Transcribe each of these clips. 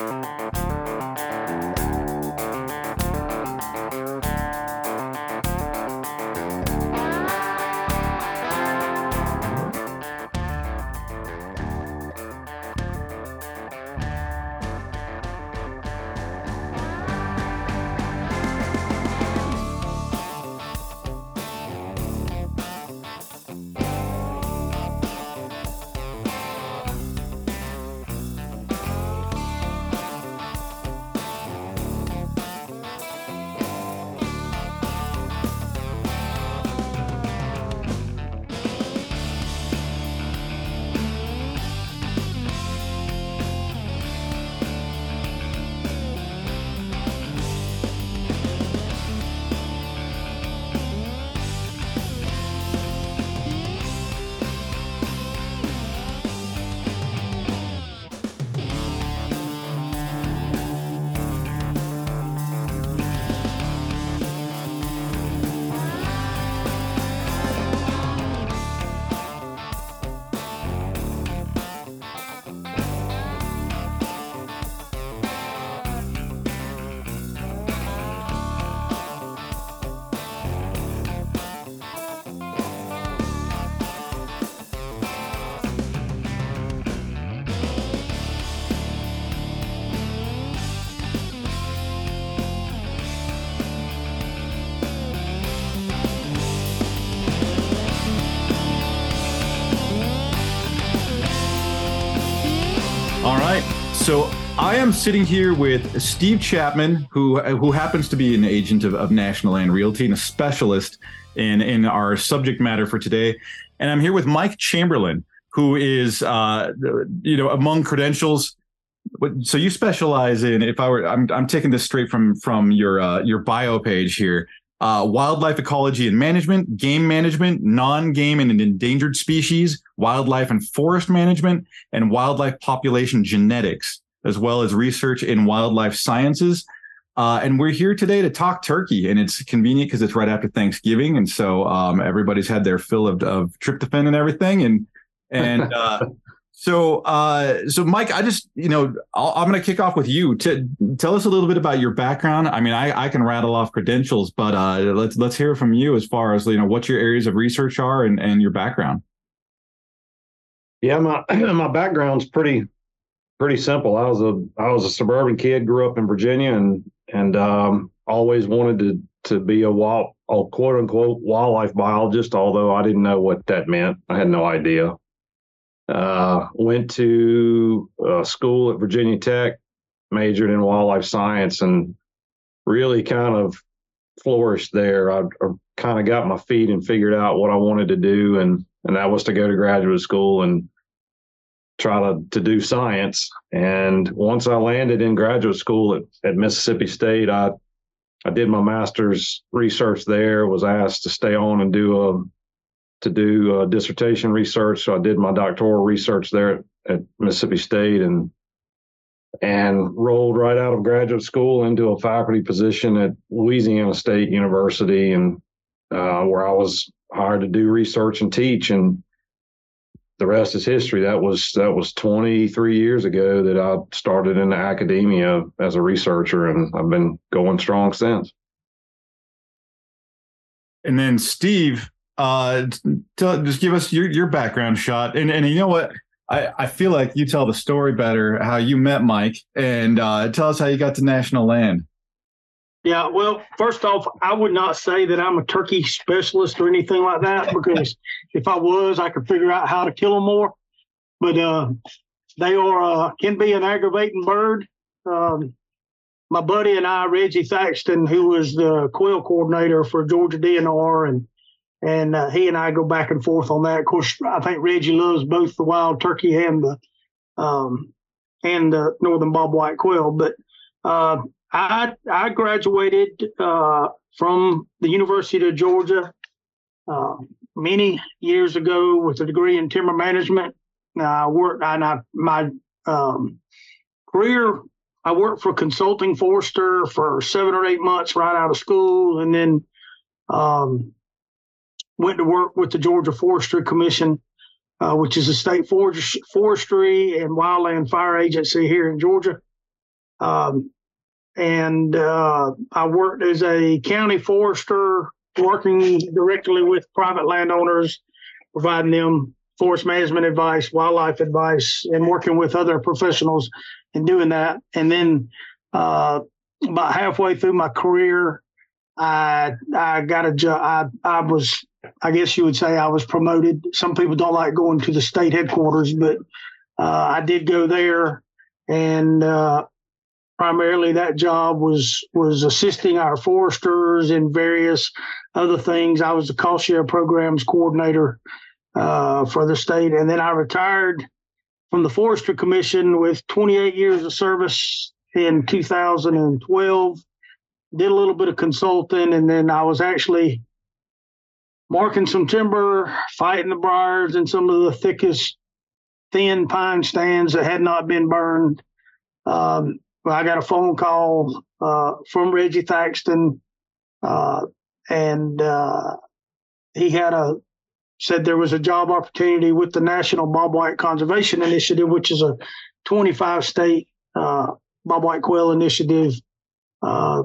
So am sitting here with Steve Chapman, who who happens to be an agent of, of National Land Realty and a specialist in in our subject matter for today. And I'm here with Mike Chamberlain, who is uh, you know among credentials. So you specialize in if I were I'm I'm taking this straight from from your uh, your bio page here. Uh, wildlife ecology and management, game management, non-game and endangered species, wildlife and forest management, and wildlife population genetics, as well as research in wildlife sciences. Uh, and we're here today to talk turkey, and it's convenient because it's right after Thanksgiving, and so um, everybody's had their fill of, of tryptophan and everything, and and uh, so, uh, so Mike, I just, you know, i am going to kick off with you to tell us a little bit about your background. I mean, I, I can rattle off credentials, but uh, let's let's hear from you as far as you know what your areas of research are and, and your background. Yeah, my my background's pretty pretty simple. I was a I was a suburban kid, grew up in Virginia, and and um, always wanted to to be a wild, a quote unquote wildlife biologist. Although I didn't know what that meant, I had no idea. Uh, went to uh, school at Virginia Tech, majored in wildlife science, and really kind of flourished there. I, I kind of got my feet and figured out what I wanted to do, and and that was to go to graduate school and try to, to do science. And once I landed in graduate school at, at Mississippi State, I I did my master's research there. Was asked to stay on and do a to do uh, dissertation research. So I did my doctoral research there at, at, Mississippi State and and rolled right out of graduate school into a faculty position at Louisiana State University, and uh, where I was hired to do research and teach. And the rest is history. That was that was 23 years ago that I started in academia as a researcher, and I've been going strong since. And then Steve, uh, just give us your your background shot. And and you know what? I, I feel like you tell the story better how you met Mike and uh, tell us how you got to National Land. Yeah, well, first off, I would not say that I'm a turkey specialist or anything like that because if I was, I could figure out how to kill them more. But uh, they are uh, can be an aggravating bird. Um, my buddy and I, Reggie Thackston, who was the quail coordinator for Georgia DNR, and and uh, he and I go back and forth on that. Of course, I think Reggie loves both the wild turkey and the um, and the northern bobwhite quail. But uh, I I graduated uh, from the University of Georgia uh, many years ago with a degree in timber management. I worked and I my um, career. I worked for Consulting Forester for seven or eight months right out of school, and then um, went to work with the Georgia Forestry Commission, uh, which is a state forestry and wildland fire agency here in Georgia. Um, and uh, I worked as a county forester, working directly with private landowners, providing them forest management advice, wildlife advice, and working with other professionals in doing that. And then uh, about halfway through my career, I I got a job. I I was I guess you would say I was promoted. Some people don't like going to the state headquarters, but uh, I did go there, and uh, primarily that job was was assisting our foresters in various other things. I was the cost share programs coordinator uh, for the state, and then I retired from the Forestry Commission with 28 years of service in 2012. Did a little bit of consulting, and then I was actually marking some timber, fighting the briars in some of the thickest thin pine stands that had not been burned. Um, I got a phone call uh, from Reggie Thackston, uh, and uh, he had a said there was a job opportunity with the National Bobwhite Conservation Initiative, which is a 25 state uh, bobwhite quail initiative. Uh,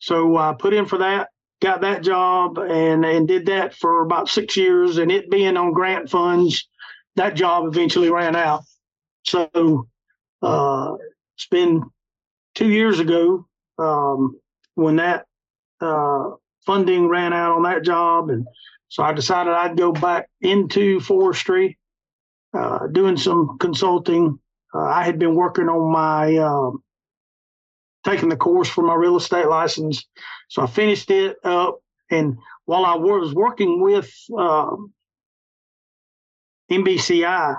so I put in for that, got that job, and and did that for about six years. And it being on grant funds, that job eventually ran out. So uh, it's been two years ago um, when that uh, funding ran out on that job, and so I decided I'd go back into forestry, uh, doing some consulting. Uh, I had been working on my um, taking the course for my real estate license, so I finished it up. And while I was working with um, NBCI,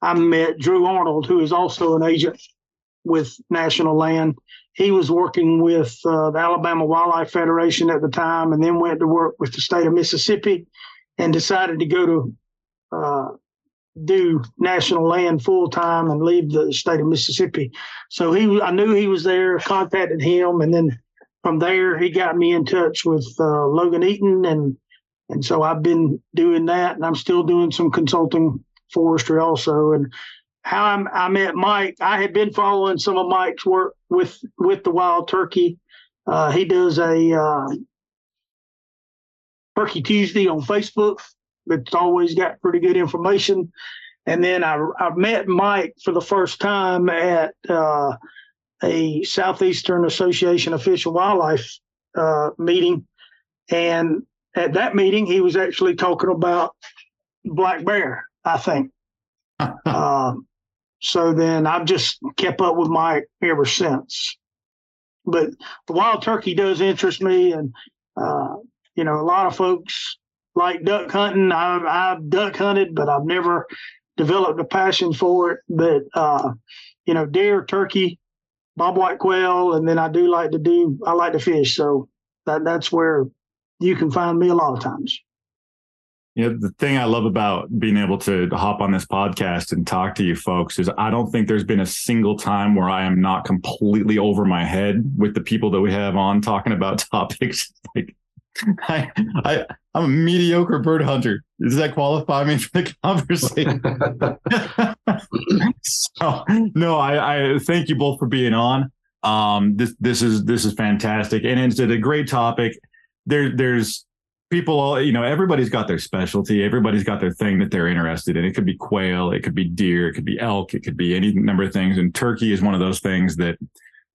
I met Drew Arnold, who is also an agent with National Land. He was working with uh, the Alabama Wildlife Federation at the time, and then went to work with the state of Mississippi, and decided to go to uh, do National Land full time and leave the state of Mississippi. So he, I knew he was there, contacted him, and then from there he got me in touch with uh, Logan Eaton, and and so I've been doing that, and I'm still doing some consulting forestry also, and how I'm, I met Mike. I had been following some of Mike's work with with the wild turkey. Uh, he does a uh, Turkey Tuesday on Facebook. It's always got pretty good information. And then I, I met Mike for the first time at uh, a Southeastern Association of Fish and Wildlife uh, meeting. And at that meeting, he was actually talking about black bear, I think. um, so then I've just kept up with Mike ever since. But the wild turkey does interest me, and uh, you know, a lot of folks like duck hunting. I've, I've duck hunted, but I've never developed a passion for it. But uh, you know, deer, turkey, bobwhite quail, and then I do like to do. I like to fish, so that that's where you can find me a lot of times. You know, the thing I love about being able to hop on this podcast and talk to you folks is I don't think there's been a single time where I am not completely over my head with the people that we have on talking about topics. Like I, I I'm a mediocre bird hunter. Does that qualify me for the conversation? so no, I, I thank you both for being on. Um, this this is this is fantastic, and it's a great topic. There there's people all you know everybody's got their specialty. Everybody's got their thing that they're interested in. It could be quail. It could be deer. It could be elk. It could be any number of things. And turkey is one of those things that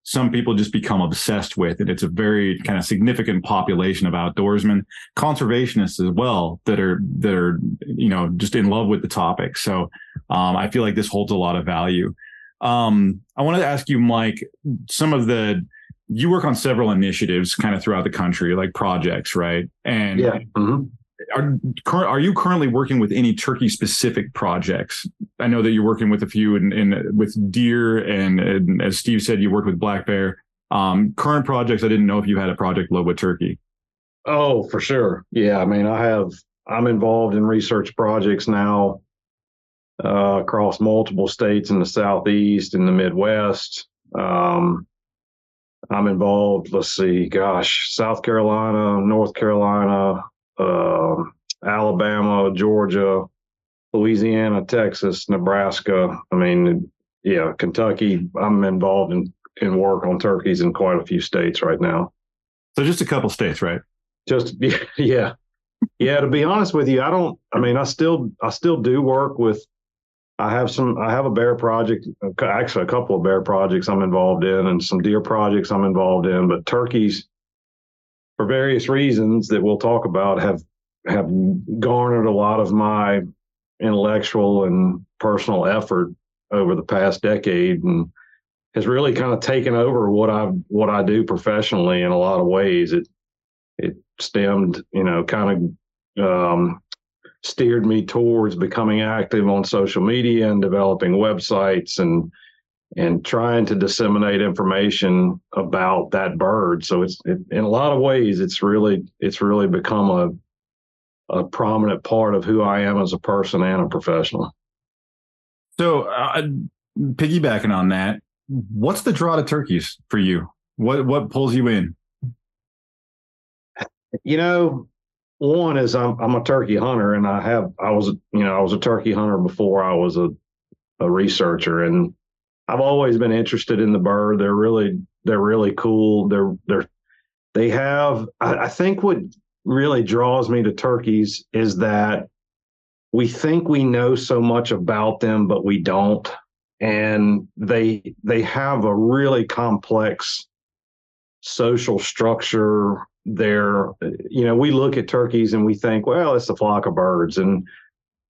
some people just become obsessed with. And it's a very kind of significant population of outdoorsmen. Conservationists as well that are that are you know just in love with the topic. So um, i feel like this holds a lot of value. Um, i wanted to ask you mike some of the you work on several initiatives kind of throughout the country, like projects, right? And yeah. Mm-hmm. Are are you currently working with any turkey specific projects? I know that you're working with a few in, in with deer, and, and, as Steve said, you worked with black bear. Um, current projects, I didn't know if you had a project low with turkey. Oh, for sure. Yeah, I mean, I have. I'm involved in research projects now uh, across multiple states in the southeast and the Midwest. Um, I'm involved. Let's see, gosh, South Carolina, North Carolina, uh, Alabama, Georgia, Louisiana, Texas, Nebraska. I mean, yeah, Kentucky. I'm involved in in work on turkeys in quite a few states right now. So just a couple states, right? Just yeah, yeah. To be honest with you, I don't. I mean, I still I still do work with. I have some. I have a bear project. Actually, a couple of bear projects I'm involved in, and some deer projects I'm involved in. But turkeys, for various reasons that we'll talk about, have have garnered a lot of my intellectual and personal effort over the past decade, and has really kind of taken over what I what I do professionally in a lot of ways. It it stemmed, you know, kind of um, steered me towards becoming active on social media and developing websites and and trying to disseminate information about that bird. So it's it, in a lot of ways, it's really it's really become a a prominent part of who I am as a person and a professional. So, uh, piggybacking on that, what's the draw to turkeys for you? What what pulls you in? You know, one is I'm I'm a turkey hunter, and I have I was you know I was a turkey hunter before I was a a researcher, and I've always been interested in the bird. They're really they're really cool. They're they're they have I, I think what really draws me to turkeys is that we think we know so much about them, but we don't and they they have a really complex social structure there you know we look at turkeys and we think well it's a flock of birds and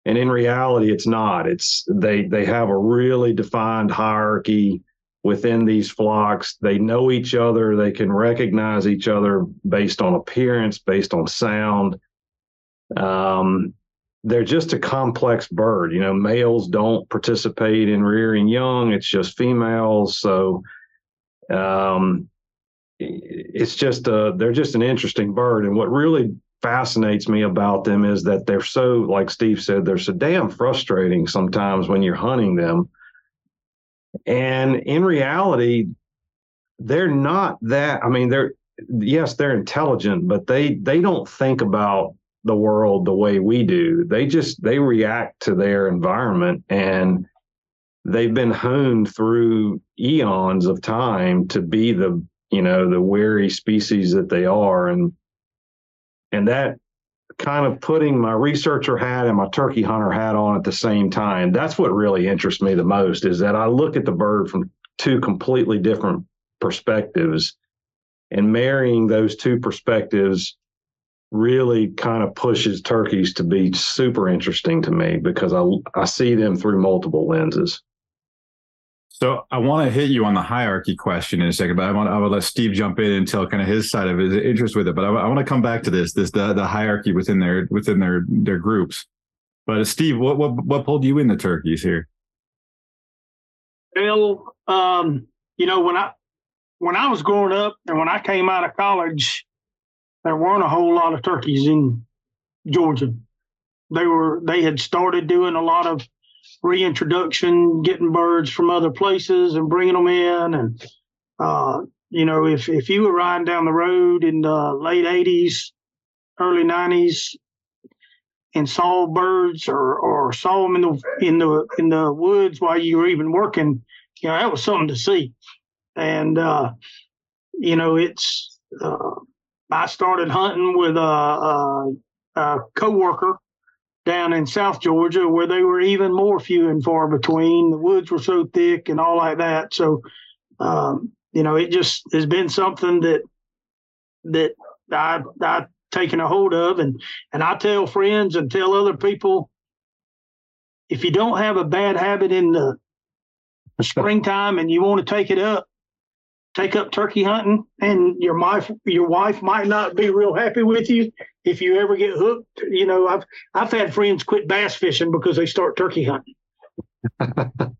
and in reality it's not it's they they have a really defined hierarchy within these flocks they know each other they can recognize each other based on appearance based on sound um, they're just a complex bird. You know, males don't participate in rearing young. It's just females. So, um, it's just a, they're just an interesting bird. And what really fascinates me about them is that they're so, like Steve said, they're so damn frustrating sometimes when you're hunting them. And in reality, they're not that. I mean, they're yes, they're intelligent, but they they don't think about the world the way we do. They just they react to their environment and they've been honed through eons of time to be the you know the wary species that they are and and that kind of putting my researcher hat and my turkey hunter hat on at the same time that's what really interests me the most is that i look at the bird from two completely different perspectives and marrying those two perspectives really kind of pushes turkeys to be super interesting to me because I I see them through multiple lenses. So I want to hit you on the hierarchy question in a second, but I want I would let Steve jump in and tell kind of his side of his interest with it. But I, I want to come back to this this the, the hierarchy within their within their their groups. But uh, Steve, what what what pulled you into turkeys here? Well, um, you know when I when I was growing up and when I came out of college, there weren't a whole lot of turkeys in Georgia. They were they had started doing a lot of reintroduction, getting birds from other places and bringing them in. And uh, you know, if if you were riding down the road in the late '80s, early '90s, and saw birds or or saw them in the in the in the woods while you were even working, you know, that was something to see. And uh, you know, it's uh, I started hunting with a, a, a coworker down in South Georgia where they were even more few and far between. The woods were so thick and all like that. So, um, you know, it just has been something that that I I taken a hold of, and and I tell friends and tell other people, if you don't have a bad habit in the springtime and you want to take it up, take up turkey hunting and your wife your wife might not be real happy with you if you ever get hooked. You know i've i've had friends quit bass fishing because they start turkey hunting.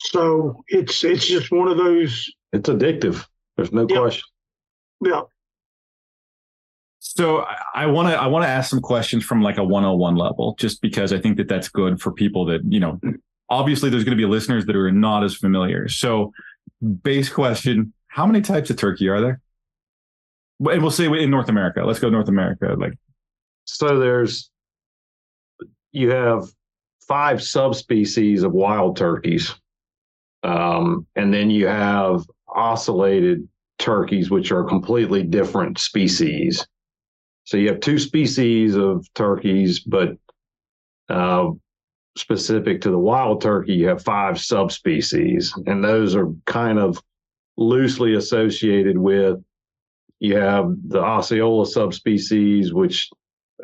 So it's it's just one of those. It's addictive. There's no question. Yeah. So I want to I want to ask some questions from like a 101 level, just because I think that that's good for people that you know. Obviously, there's going to be listeners that are not as familiar. So base question how many types of turkey are there and we'll say in north america let's go north america like so there's you have five subspecies of wild turkeys. Um, and then you have ocellated turkeys, which are completely different species. So you have two species of turkeys, but uh, specific to the wild turkey, you have five subspecies, and those are kind of loosely associated with. You have the Osceola subspecies, which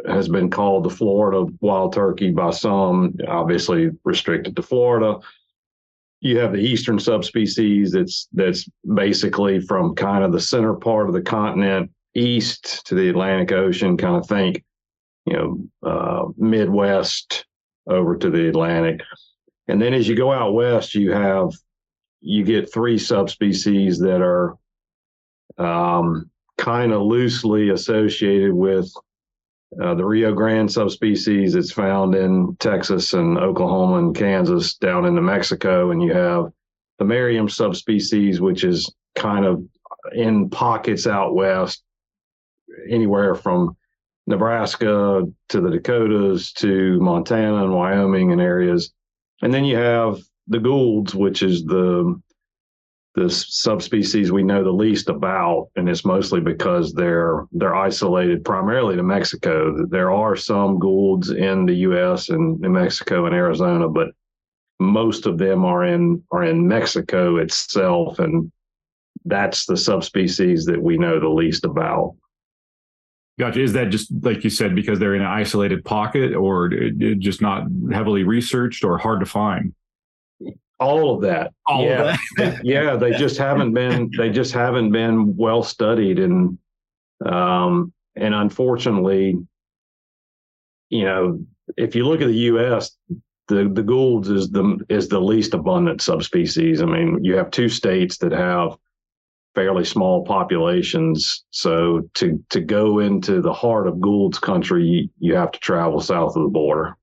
has been called the Florida wild turkey by some, obviously restricted to Florida. You have the eastern subspecies that's that's basically from kind of the center part of the continent east to the Atlantic Ocean, kind of think, you know, uh, Midwest over to the Atlantic. And then as you go out west, you have you get three subspecies that are um, kind of loosely associated with uh, the Rio Grande subspecies. It's found in Texas and Oklahoma and Kansas down into Mexico. And you have the Merriam subspecies, which is kind of in pockets out west, anywhere from Nebraska to the Dakotas to Montana and Wyoming and areas. And then you have the Goulds, which is the the subspecies we know the least about, and it's mostly because they're they're isolated primarily to Mexico. There are some Goulds in the U.S. and New Mexico and Arizona, but most of them are in are in Mexico itself, and that's the subspecies that we know the least about. Gotcha. Is that just like you said because they're in an isolated pocket, or just not heavily researched, or hard to find? All of that. All yeah. of that. yeah, they just haven't been. They just haven't been well studied, and um, and unfortunately, you know, if you look at the U.S., the the Goulds is the is the least abundant subspecies. I mean, you have two states that have fairly small populations. So to to go into the heart of Gould's country, you, you have to travel south of the border.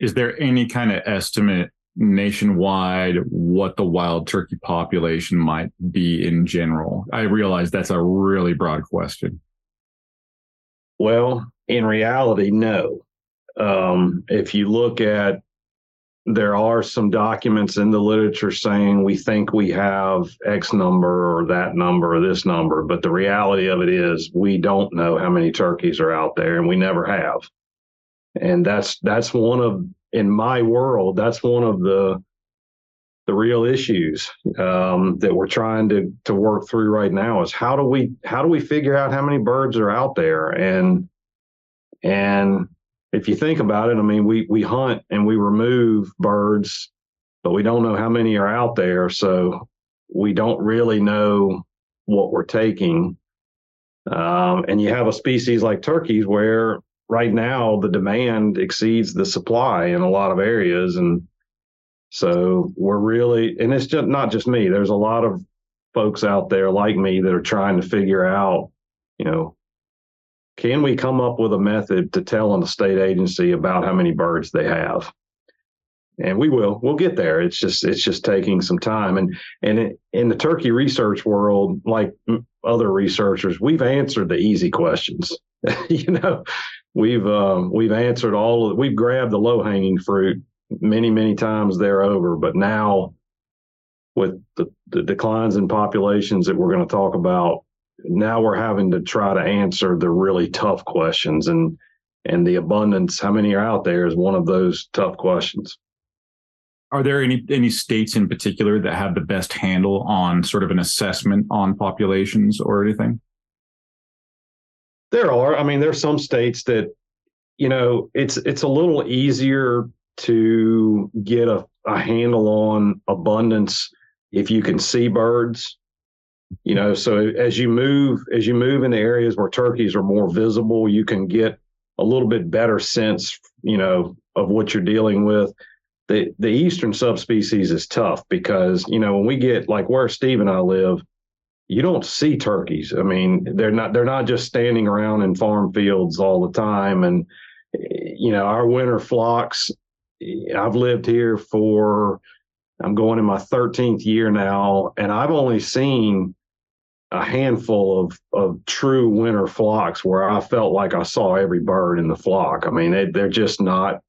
Is there any kind of estimate nationwide what the wild turkey population might be in general? I realize that's a really broad question. Well, in reality, no. Um, if you look at there are some documents in the literature saying we think we have X number or that number or this number, but the reality of it is we don't know how many turkeys are out there, and we never have. And that's that's one of in my world that's one of the the real issues um, that we're trying to to work through right now is how do we how do we figure out how many birds are out there and and if you think about it, I mean, we we hunt and we remove birds, but we don't know how many are out there, so we don't really know what we're taking. Um, and you have a species like turkeys where right now the demand exceeds the supply in a lot of areas, and so we're really, and it's just not just me. There's a lot of folks out there like me that are trying to figure out, you know, can we come up with a method to tell on the state agency about how many birds they have? And we will. We'll get there. It's just it's just taking some time. And and in the turkey research world, like other researchers, we've answered the easy questions. you know, we've um, we've answered all of we've grabbed the low hanging fruit many many times there over. But now with the, the declines in populations that we're going to talk about, now we're having to try to answer the really tough questions and and the abundance how many are out there is one of those tough questions. Are there any any states in particular that have the best handle on sort of an assessment on populations or anything? There are. I mean there's some states that you know it's it's a little easier to get a, a handle on abundance if you can see birds you know so as you move as you move into areas where turkeys are more visible you can get a little bit better sense you know of what you're dealing with. The the eastern subspecies is tough because you know when we get like where steve and i live you don't see turkeys. I mean they're not they're not just standing around in farm fields all the time. And you know our winter flocks i've lived here for i'm going in my 13th year now and i've only seen a handful of of true winter flocks where I felt like I saw every bird in the flock. I mean, they, they're just not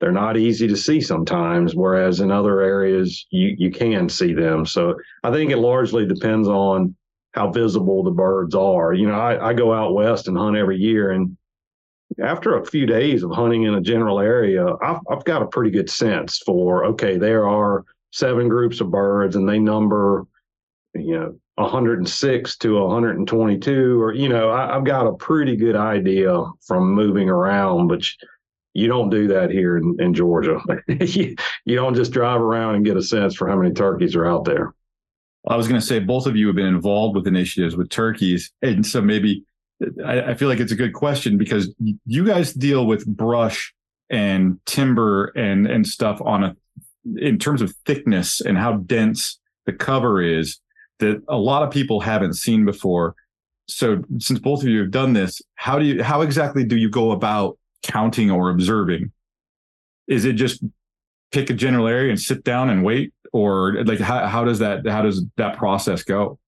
they're not easy to see sometimes, whereas in other areas you you can see them. So I think it largely depends on how visible the birds are. You know, I, I go out west and hunt every year, and after a few days of hunting in a general area, I've, I've got a pretty good sense for okay, there are seven groups of birds, and they number, you know, 106 to 122, or you know, I, have got a pretty good idea from moving around, but. You don't do that here in, in Georgia. you, you don't just drive around and get a sense for how many turkeys are out there. I was going to say both of you have been involved with initiatives with turkeys, and so maybe I, I, feel like it's a good question because you guys deal with brush and timber and and stuff on a in terms of thickness and how dense the cover is that a lot of people haven't seen before. So since both of you have done this, how do you how exactly do you go about counting or observing? Is it just pick a general area and sit down and wait, or like how how does that how does that process go?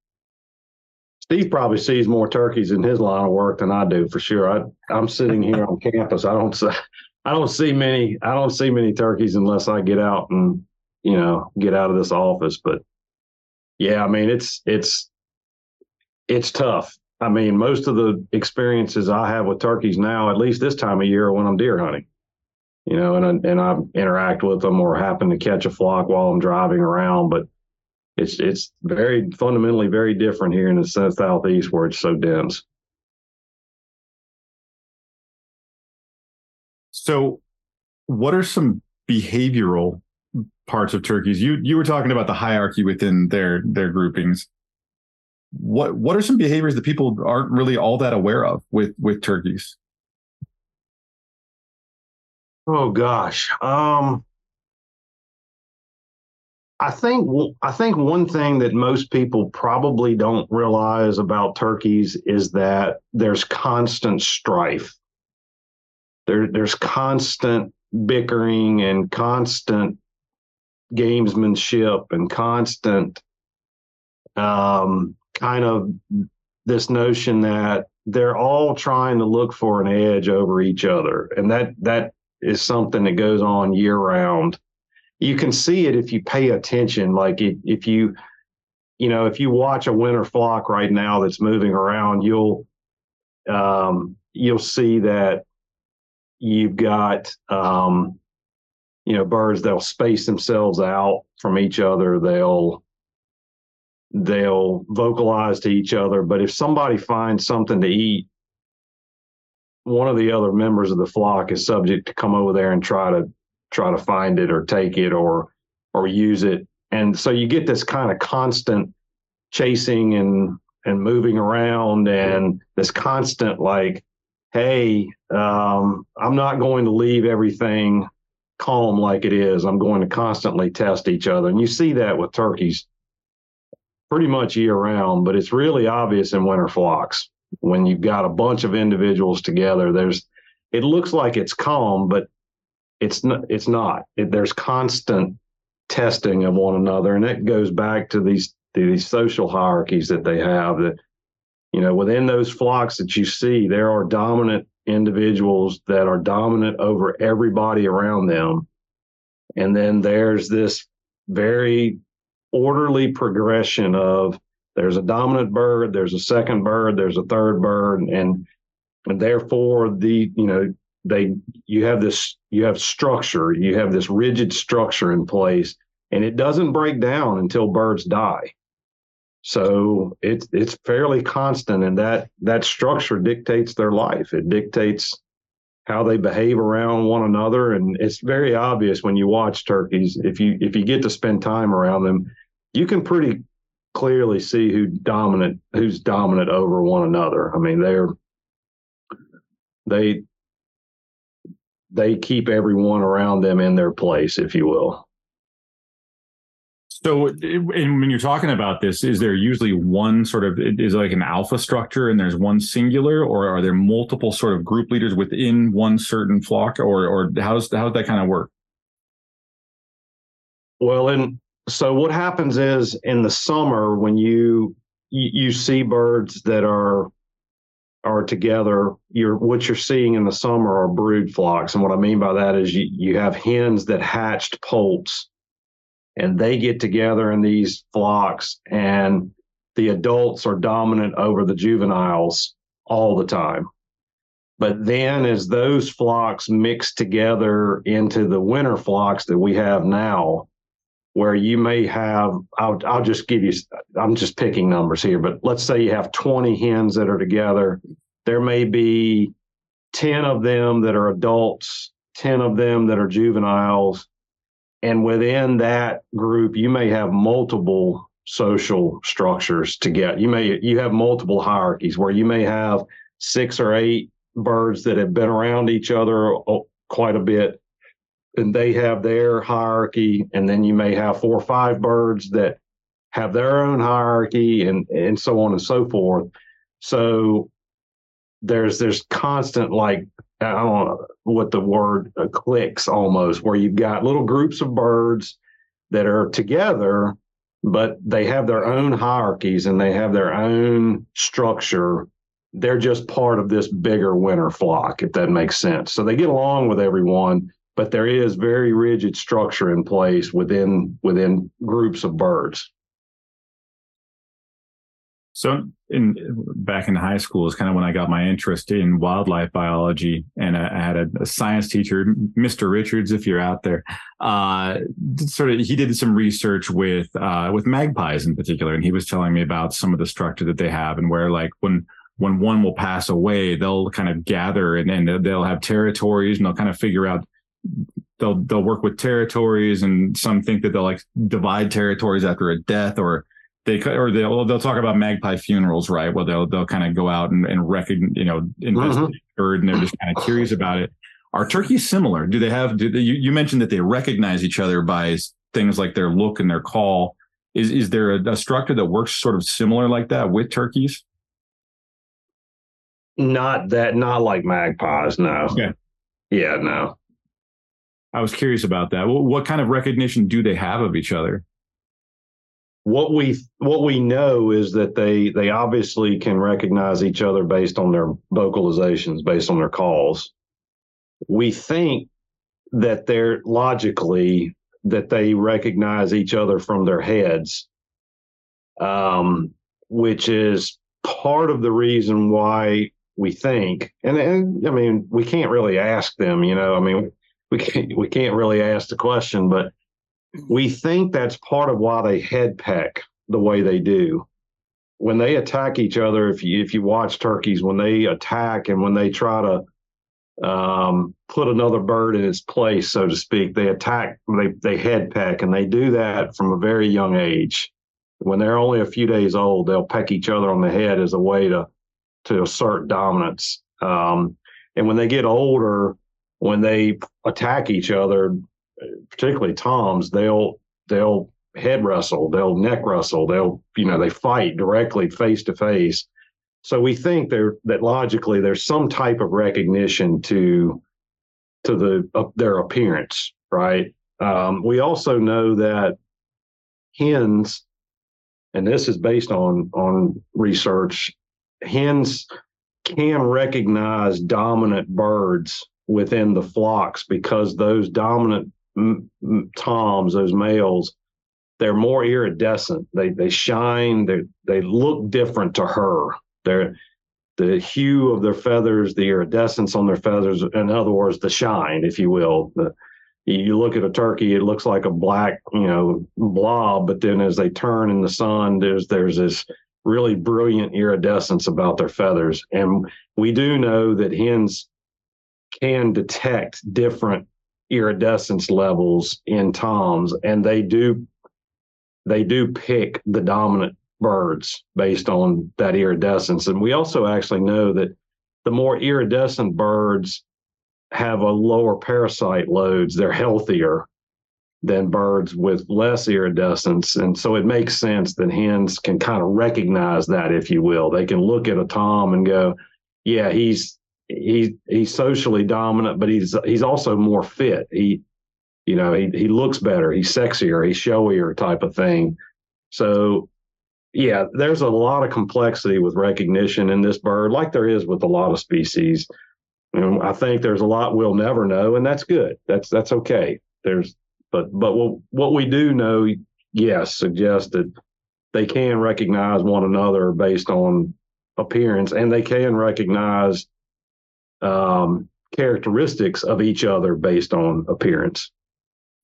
Steve probably sees more turkeys in his line of work than I do for sure. I, I'm sitting here on campus. I don't see, I don't see many. I don't see many turkeys unless I get out and you know get out of this office. But yeah, I mean it's it's it's tough. I mean, most of the experiences I have with turkeys now, at least this time of year, when I'm deer hunting, you know, and and I interact with them or happen to catch a flock while I'm driving around. But it's it's very fundamentally very different here in the southeast where it's so dense. So, what are some behavioral parts of turkeys? You you were talking about the hierarchy within their their groupings. What what are some behaviors that people aren't really all that aware of with with turkeys? Oh gosh. Um I think I think one thing that most people probably don't realize about turkeys is that there's constant strife. There, there's constant bickering and constant gamesmanship and constant um, kind of this notion that they're all trying to look for an edge over each other, and that that is something that goes on year round you can see it if you pay attention. Like if, if you, you know, if you watch a winter flock right now that's moving around, you'll, um, you'll see that you've got, um, you know, birds they'll space themselves out from each other. They'll, they'll vocalize to each other. But if somebody finds something to eat, one of the other members of the flock is subject to come over there and try to try to find it or take it or or use it. And so you get this kind of constant chasing and and moving around and this constant like, hey, um, I'm not going to leave everything calm like it is. I'm going to constantly test each other. And you see that with turkeys pretty much year round, but it's really obvious in winter flocks when you've got a bunch of individuals together. There's it looks like it's calm, but it's not. It's not. It, there's constant testing of one another, and it goes back to these to these social hierarchies that they have. That you know, within those flocks that you see, there are dominant individuals that are dominant over everybody around them, and then there's this very orderly progression of there's a dominant bird, there's a second bird, there's a third bird, and and therefore the you know they you have this you have structure you have this rigid structure in place and it doesn't break down until birds die so it's it's fairly constant and that that structure dictates their life. It dictates how they behave around one another and it's very obvious when you watch turkeys. If you if you get to spend time around them you can pretty clearly see who dominant who's dominant over one another. I mean they're they they keep everyone around them in their place, if you will. So, and when you're talking about this, is there usually one sort of is like an alpha structure, and there's one singular, or are there multiple sort of group leaders within one certain flock, or or how's how's that kind of work? Well, and so what happens is in the summer when you you, you see birds that are are together, you're what you're seeing in the summer are brood flocks. And what I mean by that is you, you have hens that hatched poults and they get together in these flocks and the adults are dominant over the juveniles all the time. But then as those flocks mix together into the winter flocks that we have now, where you may have, I'll, I'll just give you, I'm just picking numbers here, but let's say you have 20 hens that are together. There may be 10 of them that are adults, 10 of them that are juveniles. And within that group, you may have multiple social structures to get. You may, you have multiple hierarchies where you may have six or eight birds that have been around each other uh, quite a bit and they have their hierarchy and then you may have four or five birds that have their own hierarchy and and so on and so forth so there's there's constant like i don't know what the word uh, clicks almost where you've got little groups of birds that are together but they have their own hierarchies and they have their own structure they're just part of this bigger winter flock if that makes sense so they get along with everyone but there is very rigid structure in place within within groups of birds. So, in back in high school is kind of when I got my interest in wildlife biology, and I, had a, a science teacher, Mr. Richards, if you're out there. Uh, sort of, he did some research with uh, with magpies in particular, and he was telling me about some of the structure that they have, and where like when when one will pass away, they'll kind of gather and, and they'll have territories, and they'll kind of figure out they'll they'll work with territories, and some think that they'll like divide territories after a death, or they or they'll they'll talk about magpie funerals, right? Where they'll they'll kind of go out and and recognize, you know, investigate mm-hmm. bird, and they're just kind of curious about it. Are turkeys similar? Do they have? Do they, you, you mentioned that they recognize each other by things like their look and their call. Is is there a, a structure that works sort of similar like that with turkeys? Not that, not like magpies. No. Okay. Yeah, no. I was curious about that. What, what kind of recognition do they have of each other? What we what we know is that they they obviously can recognize each other based on their vocalizations, based on their calls. We think that they're logically that they recognize each other from their heads, um, which is part of the reason why we think. And, and I mean, we can't really ask them. You know, I mean, we can't, we can't really ask the question, but we think that's part of why they head peck the way they do. When they attack each other, if you if you watch turkeys, when they attack and when they try to um, put another bird in its place, so to speak, they attack, they they head peck, and they do that from a very young age. When they're only a few days old, they'll peck each other on the head as a way to to assert dominance. Um, and when they get older, when they attack each other, particularly toms, they'll they'll head wrestle, they'll neck wrestle, they'll you know they fight directly face to face. So we think there that logically there's some type of recognition to to the uh, their appearance, right? Um, we also know that hens, and this is based on on research, hens can recognize dominant birds within the flocks because those dominant toms, those males, they're more iridescent. They they shine. They they look different to her. They're the hue of their feathers, the iridescence on their feathers. In other words, the shine, if you will. The, you look at a turkey, it looks like a black, you know, blob. But then as they turn in the sun, there's there's this really brilliant iridescence about their feathers. And we do know that hens can detect different iridescence levels in toms and they do they do pick the dominant birds based on that iridescence. And we also actually know that the more iridescent birds have a lower parasite loads they're healthier than birds with less iridescence. And so it makes sense that hens can kind of recognize that if you will. They can look at a tom and go yeah he's he he's socially dominant, but he's he's also more fit. He, you know, he he looks better. He's sexier. He's showier type of thing. So yeah, there's a lot of complexity with recognition in this bird, like there is with a lot of species. And I think there's a lot we'll never know, and that's good. That's that's okay. There's but but what what we do know, yes, suggests that they can recognize one another based on appearance, and they can recognize um, characteristics of each other based on appearance.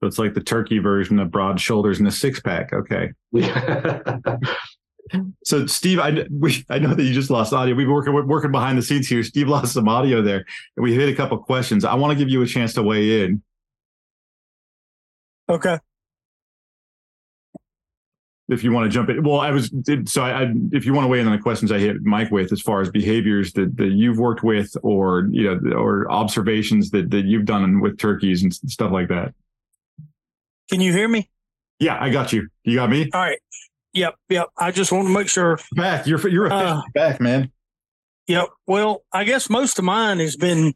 So it's like the turkey version of broad shoulders and a six pack. Okay. so Steve, I we, I know that you just lost audio. We've been working working behind the scenes here. Steve lost some audio there, and we hit a couple questions. I want to give you a chance to weigh in. Okay. If you want to jump in, well, I was so I, I if you want to weigh in on the questions I hit Mike with as far as behaviors that, that you've worked with, or you know, or observations that that you've done with turkeys and stuff like that. Can you hear me? Yeah, I got you. You got me. All right. Yep, yep. I just want to make sure. Back, you're you're uh, back, man. Yep. Well, I guess most of mine has been,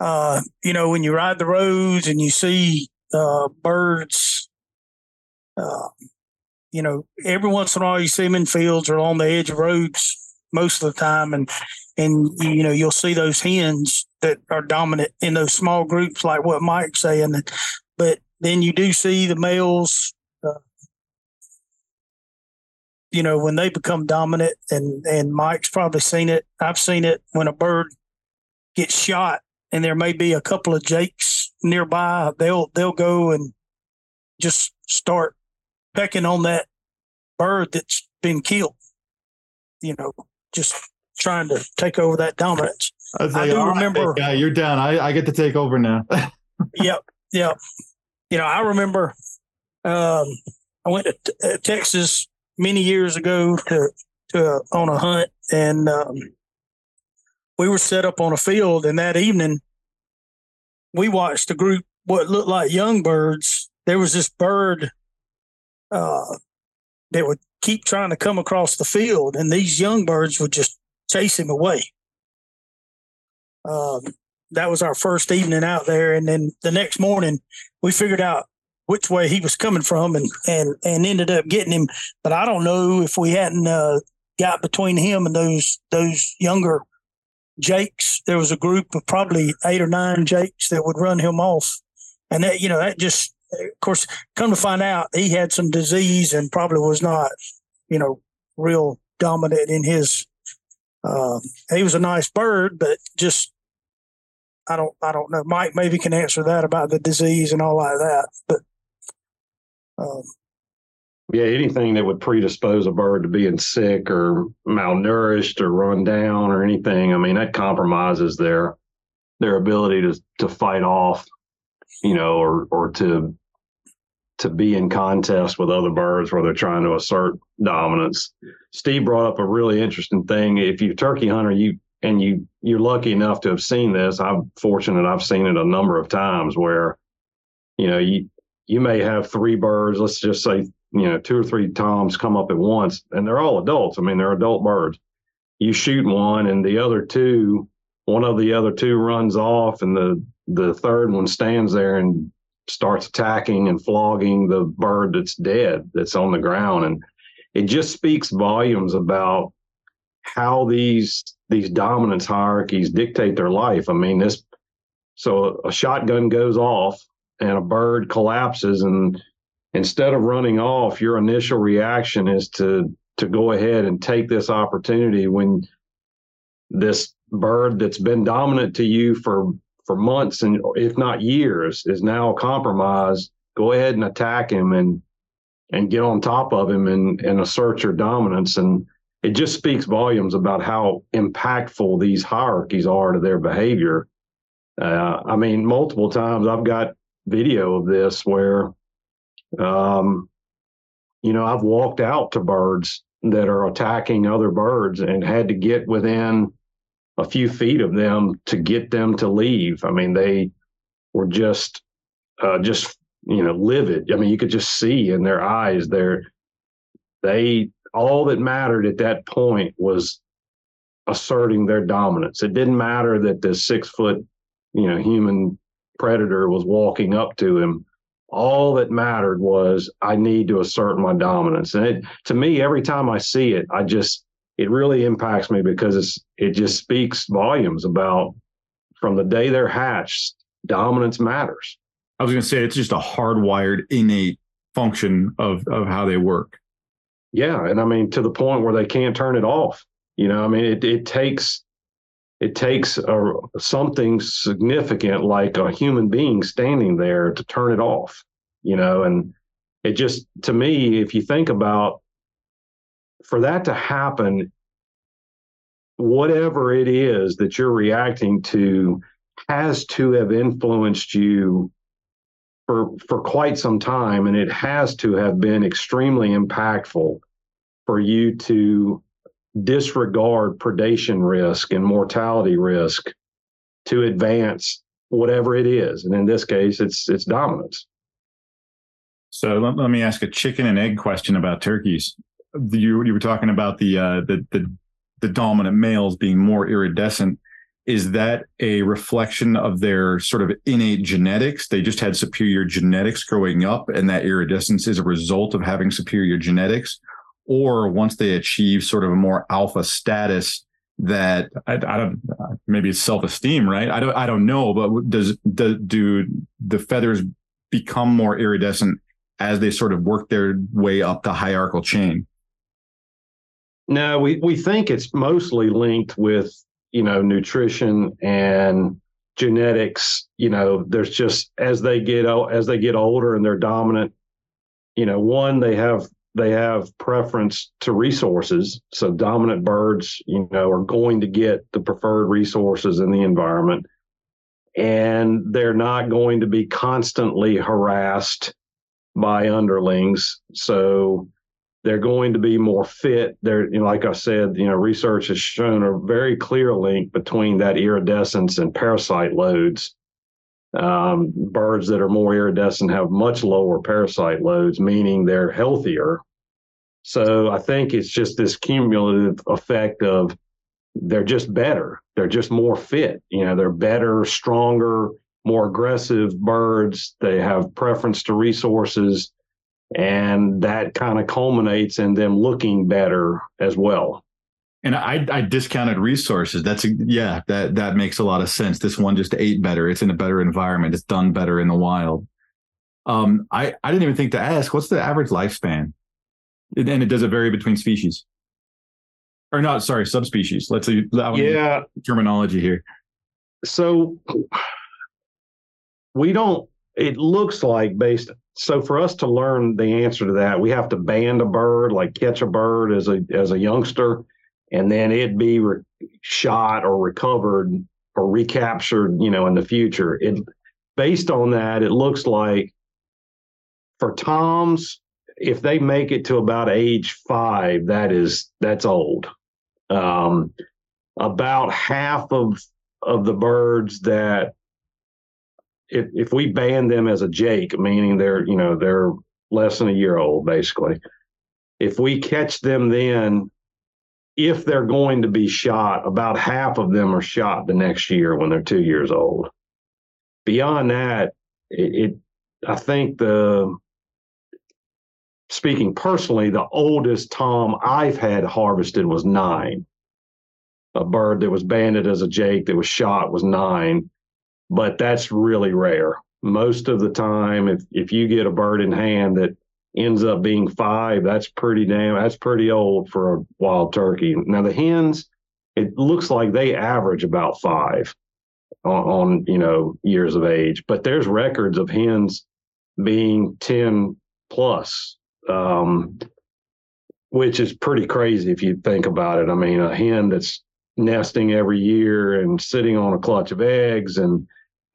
uh, you know, when you ride the roads and you see uh, birds. Uh, you know, every once in a while you see them in fields or on the edge of roads most of the time, and and you know you'll see those hens that are dominant in those small groups, like what Mike's saying. But then you do see the males you know, when they become dominant, and and Mike's probably seen it. I've seen it when a bird gets shot, and there may be a couple of jakes nearby. They'll they'll go and just start pecking on that bird that's been killed. You know, just trying to take over that dominance. I, I do remember. Right, you're down. I, I get to take over now. yep, yep. You know, I remember. Um, I went to t- uh, Texas many years ago to, to on a hunt, and um, we were set up on a field. And that evening, we watched a group what looked like young birds. There was this bird uh, that would keep trying to come across the field, and these young birds would just chase him away. Um, that was our first evening out there, and then the next morning we figured out which way he was coming from and and and ended up getting him. But I don't know if we hadn't uh, got between him and those those younger jakes. There was a group of probably eight or nine jakes that would run him off, and that you know that just of course come to find out he had some disease and probably was not you know real dominant in his. Uh, he was a nice bird, but just I don't I don't know. Mike maybe can answer that about the disease and all like that. But um, yeah, anything that would predispose a bird to being sick or malnourished or run down or anything, I mean, that compromises their their ability to to fight off, you know, or or to to be in contest with other birds where they're trying to assert dominance. Steve brought up a really interesting thing. If you're a turkey hunter, you and you you're lucky enough to have seen this. I'm fortunate I've seen it a number of times where, you know, you you may have three birds, let's just say, you know, two or three toms come up at once, and they're all adults. I mean, they're adult birds. You shoot one, and the other two, one of the other two runs off, and the the third one stands there and starts attacking and flogging the bird that's dead, that's on the ground, and it just speaks volumes about how these these dominance hierarchies dictate their life. I mean, this so a shotgun goes off and a bird collapses and instead of running off your initial reaction is to to go ahead and take this opportunity when this bird that's been dominant to you for for months and if not years is now compromised go ahead and attack him and and get on top of him and and assert your dominance. And it just speaks volumes about how impactful these hierarchies are to their behavior. Uh, i mean multiple times i've got video of this where, um, you know, I've walked out to birds that are attacking other birds and had to get within a few feet of them to get them to leave. I mean, they were just, uh, just you know, livid. I mean, you could just see in their eyes, they're they all that mattered at that point was asserting their dominance. It didn't matter that the six foot, you know, human predator was walking up to him all that mattered was I need to assert my dominance. And it, to me, every time I see it, I just, it really impacts me because it's, it just speaks volumes about from the day they're hatched, dominance matters. I was going to say it's just a hardwired, innate function of of how they work. Yeah, and I mean to the point where they can't turn it off. You know, I mean it it takes it takes a, something significant like a human being standing there to turn it off. You know, and it just to me, if you think about for that to happen, whatever it is that you're reacting to has to have influenced you for for quite some time, and it has to have been extremely impactful for you to disregard predation risk and mortality risk to advance whatever it is, and in this case, it's it's dominance. So let, let me ask a chicken and egg question about turkeys. You you were talking about the uh, the the the dominant males being more iridescent is that a reflection of their sort of innate genetics? They just had superior genetics growing up, and that iridescence is a result of having superior genetics. Or once they achieve sort of a more alpha status, that I, I don't maybe it's self esteem, right? I don't I don't know, but does, does do the feathers become more iridescent as they sort of work their way up the hierarchical chain? No, we, we think it's mostly linked with you know, nutrition and genetics, you know, there's just as they get as they get older and they're dominant, you know, one they have they have preference to resources. So dominant birds, you know, are going to get the preferred resources in the environment. And they're not going to be constantly harassed by underlings. So they're going to be more fit. They're, you know, like I said, you know, research has shown a very clear link between that iridescence and parasite loads. Um, birds that are more iridescent have much lower parasite loads, meaning they're healthier. So I think it's just this cumulative effect of they're just better. They're just more fit. You know, they're better, stronger, more aggressive birds. They have preference to resources and that kind of culminates in them looking better as well and I, I discounted resources. That's a, yeah, that that makes a lot of sense. This one just ate better. It's in a better environment. It's done better in the wild. Um, I I didn't even think to ask what's the average lifespan, and it does it vary between species, or not? Sorry, subspecies. Let's say yeah terminology here. So we don't. It looks like based so for us to learn the answer to that, we have to band a bird, like catch a bird as a as a youngster, and then it be re- shot or recovered or recaptured, you know, in the future. It based on that, it looks like for toms, if they make it to about age five, that is that's old. Um, about half of of the birds that if if we band them as a Jake, meaning they're you know they're less than a year old basically, if we catch them then, if they're going to be shot, about half of them are shot the next year when they're two years old. Beyond that, it, it I think the speaking personally, the oldest tom I've had harvested was nine. A bird that was banded as a Jake that was shot was nine but that's really rare. Most of the time, if if you get a bird in hand that ends up being five, that's pretty damn that's pretty old for a wild turkey. Now the hens, it looks like they average about five on, on you know years of age, but there's records of hens being ten plus. Um, which is pretty crazy if you think about it. I mean, a hen that's nesting every year and sitting on a clutch of eggs and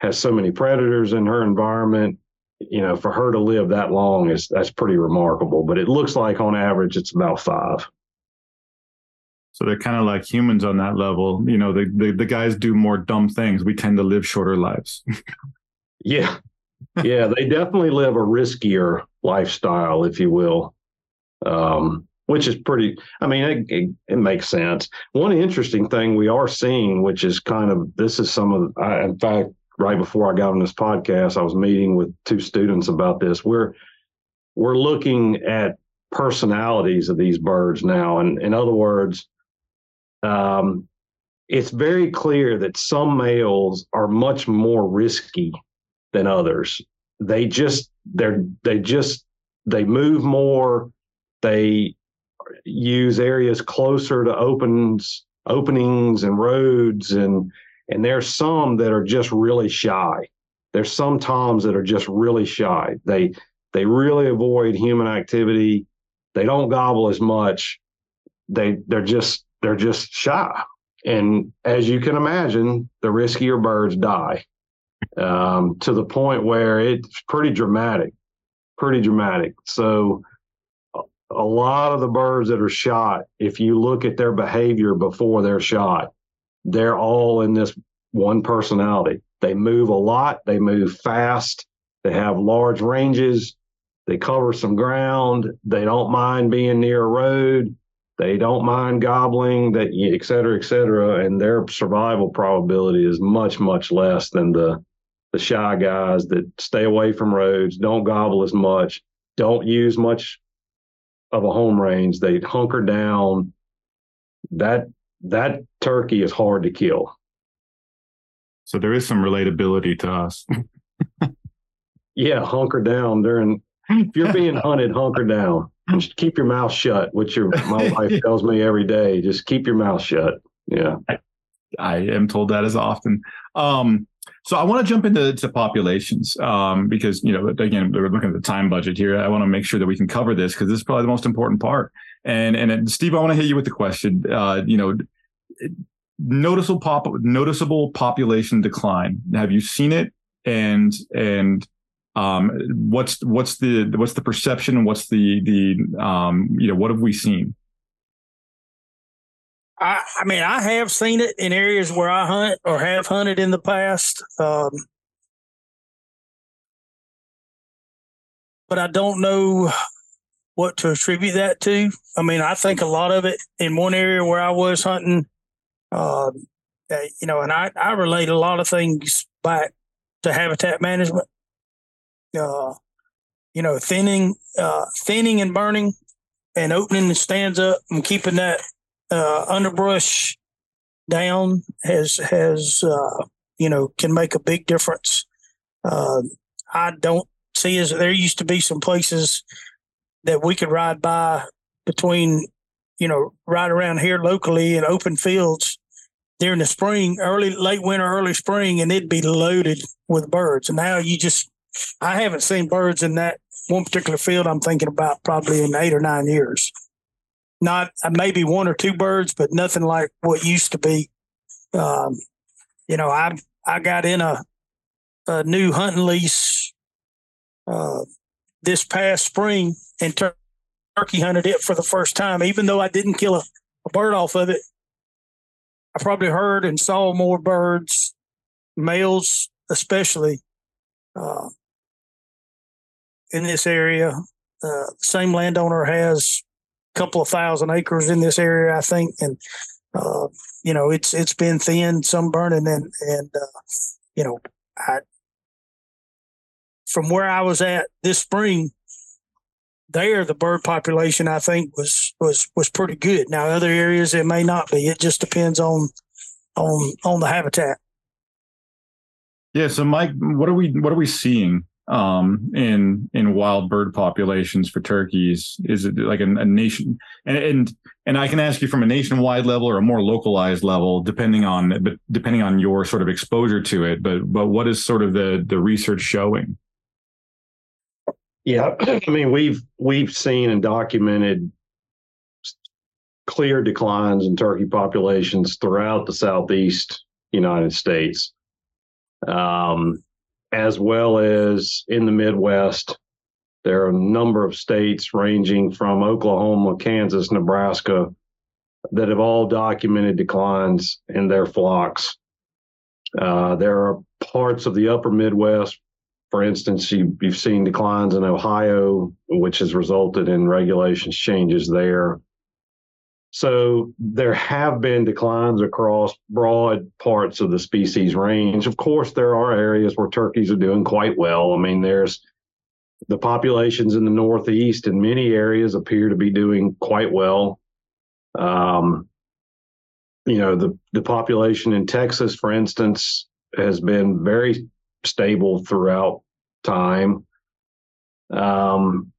has so many predators in her environment you know for her to live that long is that's pretty remarkable but it looks like on average it's about five. So they're kind of like humans on that level. You know the, the, the guys do more dumb things. We tend to live shorter lives. Yeah. Yeah they definitely live a riskier lifestyle if you will um, which is pretty i mean it, it, it, makes sense. One interesting thing we are seeing which is kind of this is some of I, in fact right before I got on this podcast, I was meeting with two students about this. We're we're looking at personalities of these birds now, and in other words, um, it's very clear that some males are much more risky than others. They just they're they just they move more. They use areas closer to opens openings and roads and and there's some that are just really shy. There's some toms that are just really shy. They they really avoid human activity. They don't gobble as much. They they're just they're just shy. And as you can imagine, the riskier birds die um, to the point where it's pretty dramatic, pretty dramatic. So a lot of the birds that are shot, if you look at their behavior before they're shot, they're all in this one personality. They move a lot, they move fast, they have large ranges, they cover some ground, they don't mind being near a road, they don't mind gobbling, that et cetera, et cetera, and their survival probability is much, much less than the the shy guys that stay away from roads, don't gobble as much, don't use much of a home range. They hunker down. That that turkey is hard to kill. So there is some relatability to us. yeah, hunker down during if you're being hunted, hunker down. Just keep your mouth shut, which your my wife tells me every day. Just keep your mouth shut. Yeah. I, I am told that as often. Um, so I want to jump into to populations um, because you know again we're looking at the time budget here. I want to make sure that we can cover this because this is probably the most important part. And and Steve, I want to hit you with the question. Uh, you know, noticeable pop noticeable population decline. Have you seen it? And and um, what's what's the what's the perception? What's the the um, you know what have we seen? I, I mean, I have seen it in areas where I hunt or have hunted in the past. Um, but I don't know what to attribute that to. I mean, I think a lot of it in one area where I was hunting, uh, you know, and I, I relate a lot of things back to habitat management. Uh, you know, thinning, uh, thinning and burning and opening the stands up and keeping that uh, underbrush down has has uh, you know can make a big difference. Uh, I don't see as there used to be some places that we could ride by between you know right around here locally in open fields during the spring, early late winter, early spring, and it'd be loaded with birds. And now you just I haven't seen birds in that one particular field I'm thinking about probably in eight or nine years not uh, maybe one or two birds, but nothing like what used to be. Um, you know, I I got in a, a new hunting lease uh, this past spring and tur- turkey hunted it for the first time. Even though I didn't kill a, a bird off of it, I probably heard and saw more birds, males especially, uh, in this area. Uh, same landowner has a couple of thousand acres in this area, I think, and uh, you know it's it's been thin, some burning, and and uh, you know, I from where I was at this spring, there the bird population I think was was was pretty good. Now other areas it may not be. It just depends on on on the habitat. Yeah. So Mike, what are we what are we seeing um, in in wild bird populations for turkeys? Is it like a, a, nation? And and and I can ask you from a nationwide level or a more localized level, depending on but depending on your sort of exposure to it. But but what is sort of the the research showing? Yeah, I mean we've we've seen and documented clear declines in turkey populations throughout the southeast United States. Um, as well as in the Midwest. There are a number of states ranging from Oklahoma, Kansas, Nebraska that have all documented declines in their flocks. Uh, there are parts of the upper Midwest, for instance, you, have seen declines in Ohio, which has resulted in regulations changes there. So there have been declines across broad parts of the species range. Of course, there are areas where turkeys are doing quite well. I mean, there's the populations in the Northeast in many areas appear to be doing quite well. Um, you know, the, the population in Texas, for instance, has been very stable throughout time. Um,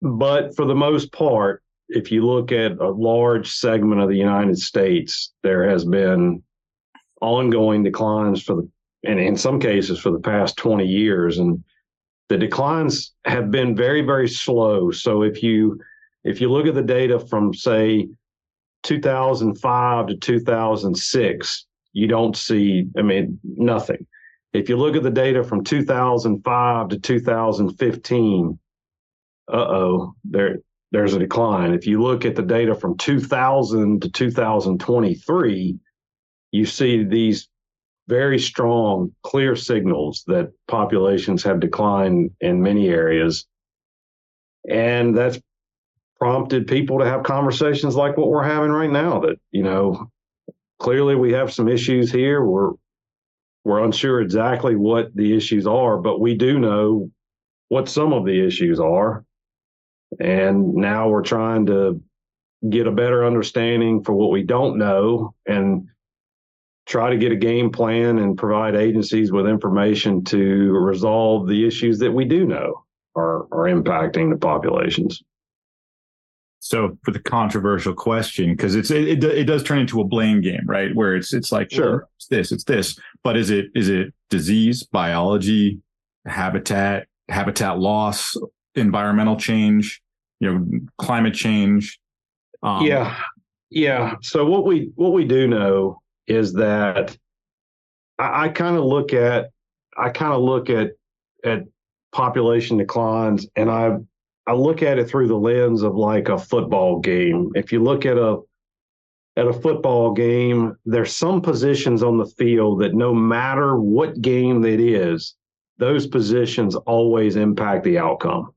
but for the most part, if you look at a large segment of the United States, there has been ongoing declines for the, and in some cases for the past 20 years. And the declines have been very, very slow. So if you, if you look at the data from say 2005 to 2006, you don't see, I mean, nothing. If you look at the data from 2005 to 2015, uh oh, there there's a decline. If you look at the data from 2000 to 2023, you see these very strong, clear signals that populations have declined in many areas. And that's prompted people to have conversations like what we're having right now that, you know, clearly we have some issues here. We're we're unsure exactly what the issues are, but we do know what some of the issues are. And now we're trying to get a better understanding for what we don't know and try to get a game plan and provide agencies with information to resolve the issues that we do know are, are impacting the populations. So for the controversial question, because it's it, it, it does turn into a blame game, right? Where it's it's like sure well, it's this, it's this, but is it is it disease, biology, habitat, habitat loss, environmental change, you know, climate change? Um, yeah, yeah. So what we what we do know is that I, I kind of look at I kind of look at at population declines, and I I look at it through the lens of like a football game. If you look at a at a football game, there's some positions on the field that no matter what game it is, those positions always impact the outcome.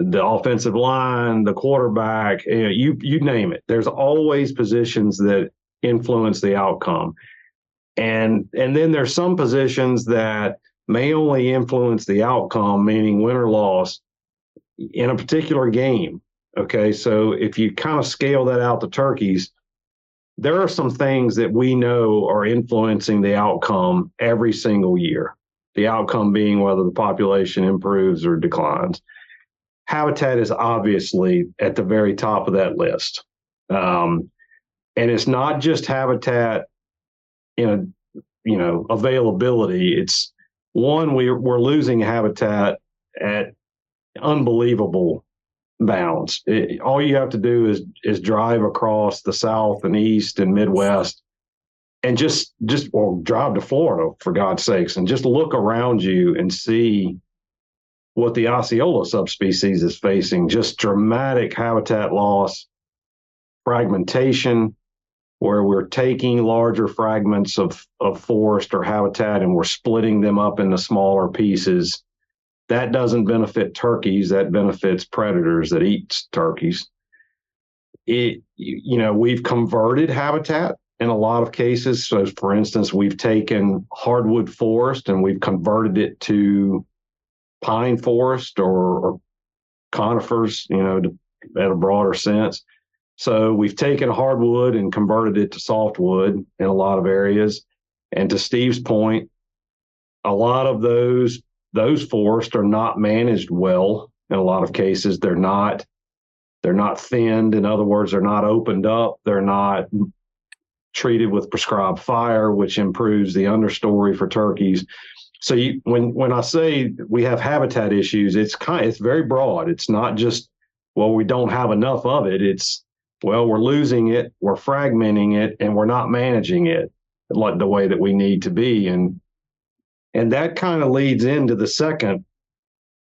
The offensive line, the quarterback, you you name it. There's always positions that influence the outcome. And and then there's some positions that may only influence the outcome, meaning win or loss, in a particular game. Okay, so if you kind of scale that out to turkeys, there are some things that we know are influencing the outcome every single year. The outcome being whether the population improves or declines. Habitat is obviously at the very top of that list. Um, and it's not just habitat in a you know availability it's one we, we're losing habitat at unbelievable bounds it, all you have to do is is drive across the south and east and midwest and just just well drive to florida for god's sakes and just look around you and see what the osceola subspecies is facing just dramatic habitat loss fragmentation where we're taking larger fragments of, of forest or habitat and we're splitting them up into smaller pieces. That doesn't benefit turkeys, that benefits predators that eat turkeys. It, you know, we've converted habitat in a lot of cases. So, for instance, we've taken hardwood forest and we've converted it to pine forest or, or conifers, you know, to, at a broader sense. So we've taken hardwood and converted it to softwood in a lot of areas. And to Steve's point, a lot of those those forests are not managed well in a lot of cases. They're not they're not thinned. In other words, they're not opened up. They're not treated with prescribed fire, which improves the understory for turkeys. So you, when when I say we have habitat issues, it's kind it's very broad. It's not just well we don't have enough of it. It's well, we're losing it, we're fragmenting it, and we're not managing it like the way that we need to be. And and that kind of leads into the second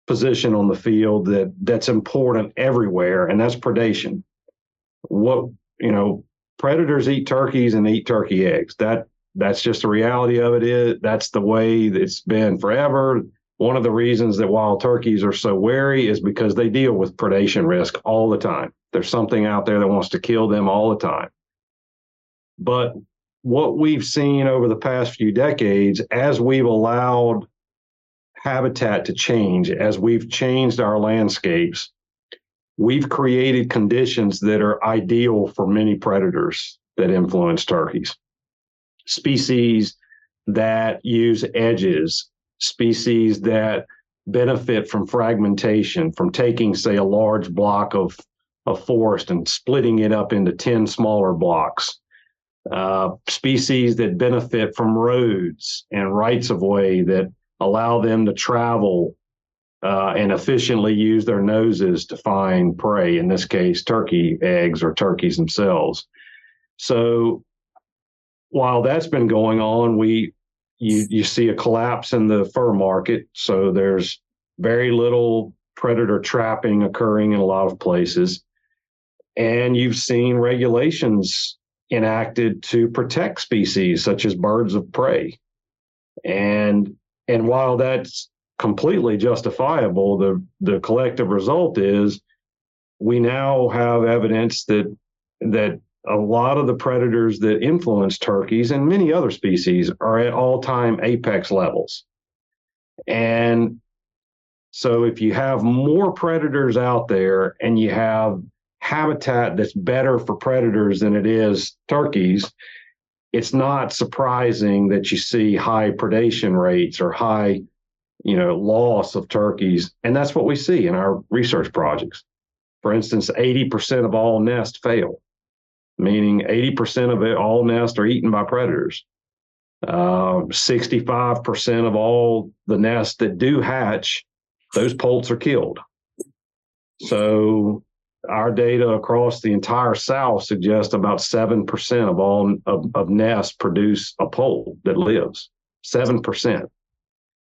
position on the field that that's important everywhere, and that's predation. What you know, predators eat turkeys and eat turkey eggs. That that's just the reality of it. Is that's the way it's been forever. One of the reasons that wild turkeys are so wary is because they deal with predation risk all the time There's something out there that wants to kill them all the time. But what we've seen over the past few decades, as we've allowed habitat to change, as we've changed our landscapes, we've created conditions that are ideal for many predators that influence turkeys. Species that use edges, species that benefit from fragmentation, from taking, say, a large block of, of forest and splitting it up into 10 smaller blocks. Uh, species that benefit from roads and rights of way that allow them to travel uh, and efficiently use their noses to find prey, in this case, turkey eggs or turkeys themselves. So while that's been going on, we you you see a collapse in the fur market. So there's very little predator trapping occurring in a lot of places. And you've seen regulations enacted to protect species such as birds of prey. And and while that's completely justifiable, the the collective result is we now have evidence that that a lot of the predators that influence turkeys and many other species are at all-time apex levels. And so if you have more predators out there and you have habitat that's better for predators than it is turkeys, it's not surprising that you see high predation rates or high, you know, loss of turkeys. And that's what we see in our research projects. For instance, 80% of all nests fail meaning 80% of it, all nests are eaten by predators. Uh, 65% of all the nests that do hatch, those poults are killed. So our data across the entire South suggests about 7% of all of, of nests produce a poult that lives. 7%.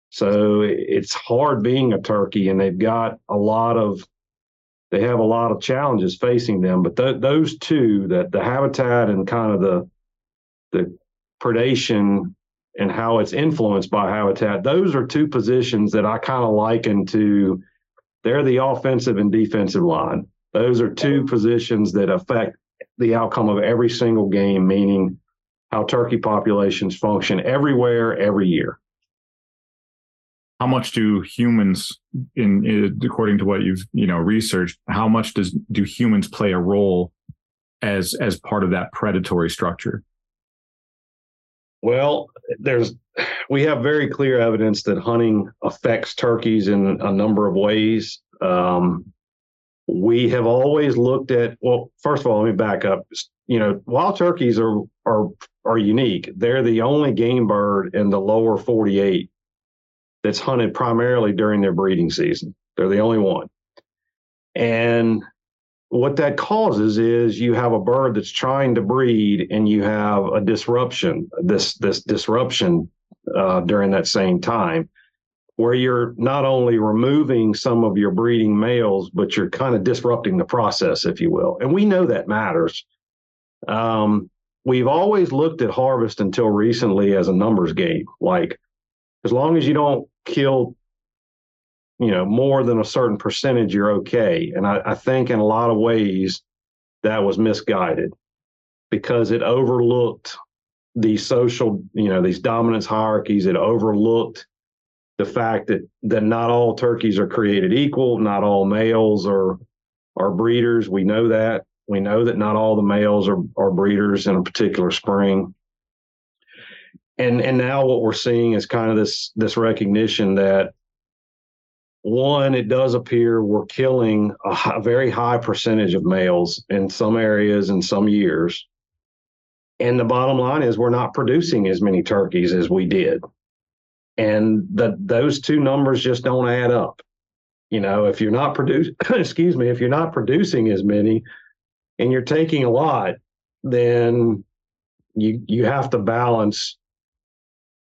So it's hard being a turkey, and they've got a lot of they have a lot of challenges facing them. But th- those two, that the habitat and kind of the the predation and how it's influenced by habitat, those are two positions that I kind of liken to. They're the offensive and defensive line. Those are two positions that affect the outcome of every single game, meaning how turkey populations function everywhere, every year. How much do humans in, in, according to what you've you know researched how much does do humans play a role as as part of that predatory structure? Well there's we have very clear evidence that hunting affects turkeys in a number of ways. Um, we have always looked at well first of all let me back up you know wild turkeys are are are unique they're the only game bird in the lower 48 that's hunted primarily during their breeding season. They're the only one. And what that causes is you have a bird that's trying to breed and you have a disruption, this this disruption uh, during that same time where you're not only removing some of your breeding males, but you're kind of disrupting the process, if you will. And we know that matters. Um, we've always looked at harvest until recently as a numbers game. Like, as long as you don't kill you know more than a certain percentage you're okay and I, I, think in a lot of ways that was misguided because it overlooked these social you know these dominance hierarchies it overlooked the fact that that not all turkeys are created equal not all males are are breeders. We know that. We know that not all the males are, are breeders in a particular spring. And and now what we're seeing is kind of this this recognition that one it does appear we're killing a, high, a very high percentage of males in some areas in some years. And the bottom line is we're not producing as many turkeys as we did and that those two numbers just don't add up. You know if you're not producing excuse me if you're not producing as many and you're taking a lot then you you have to balance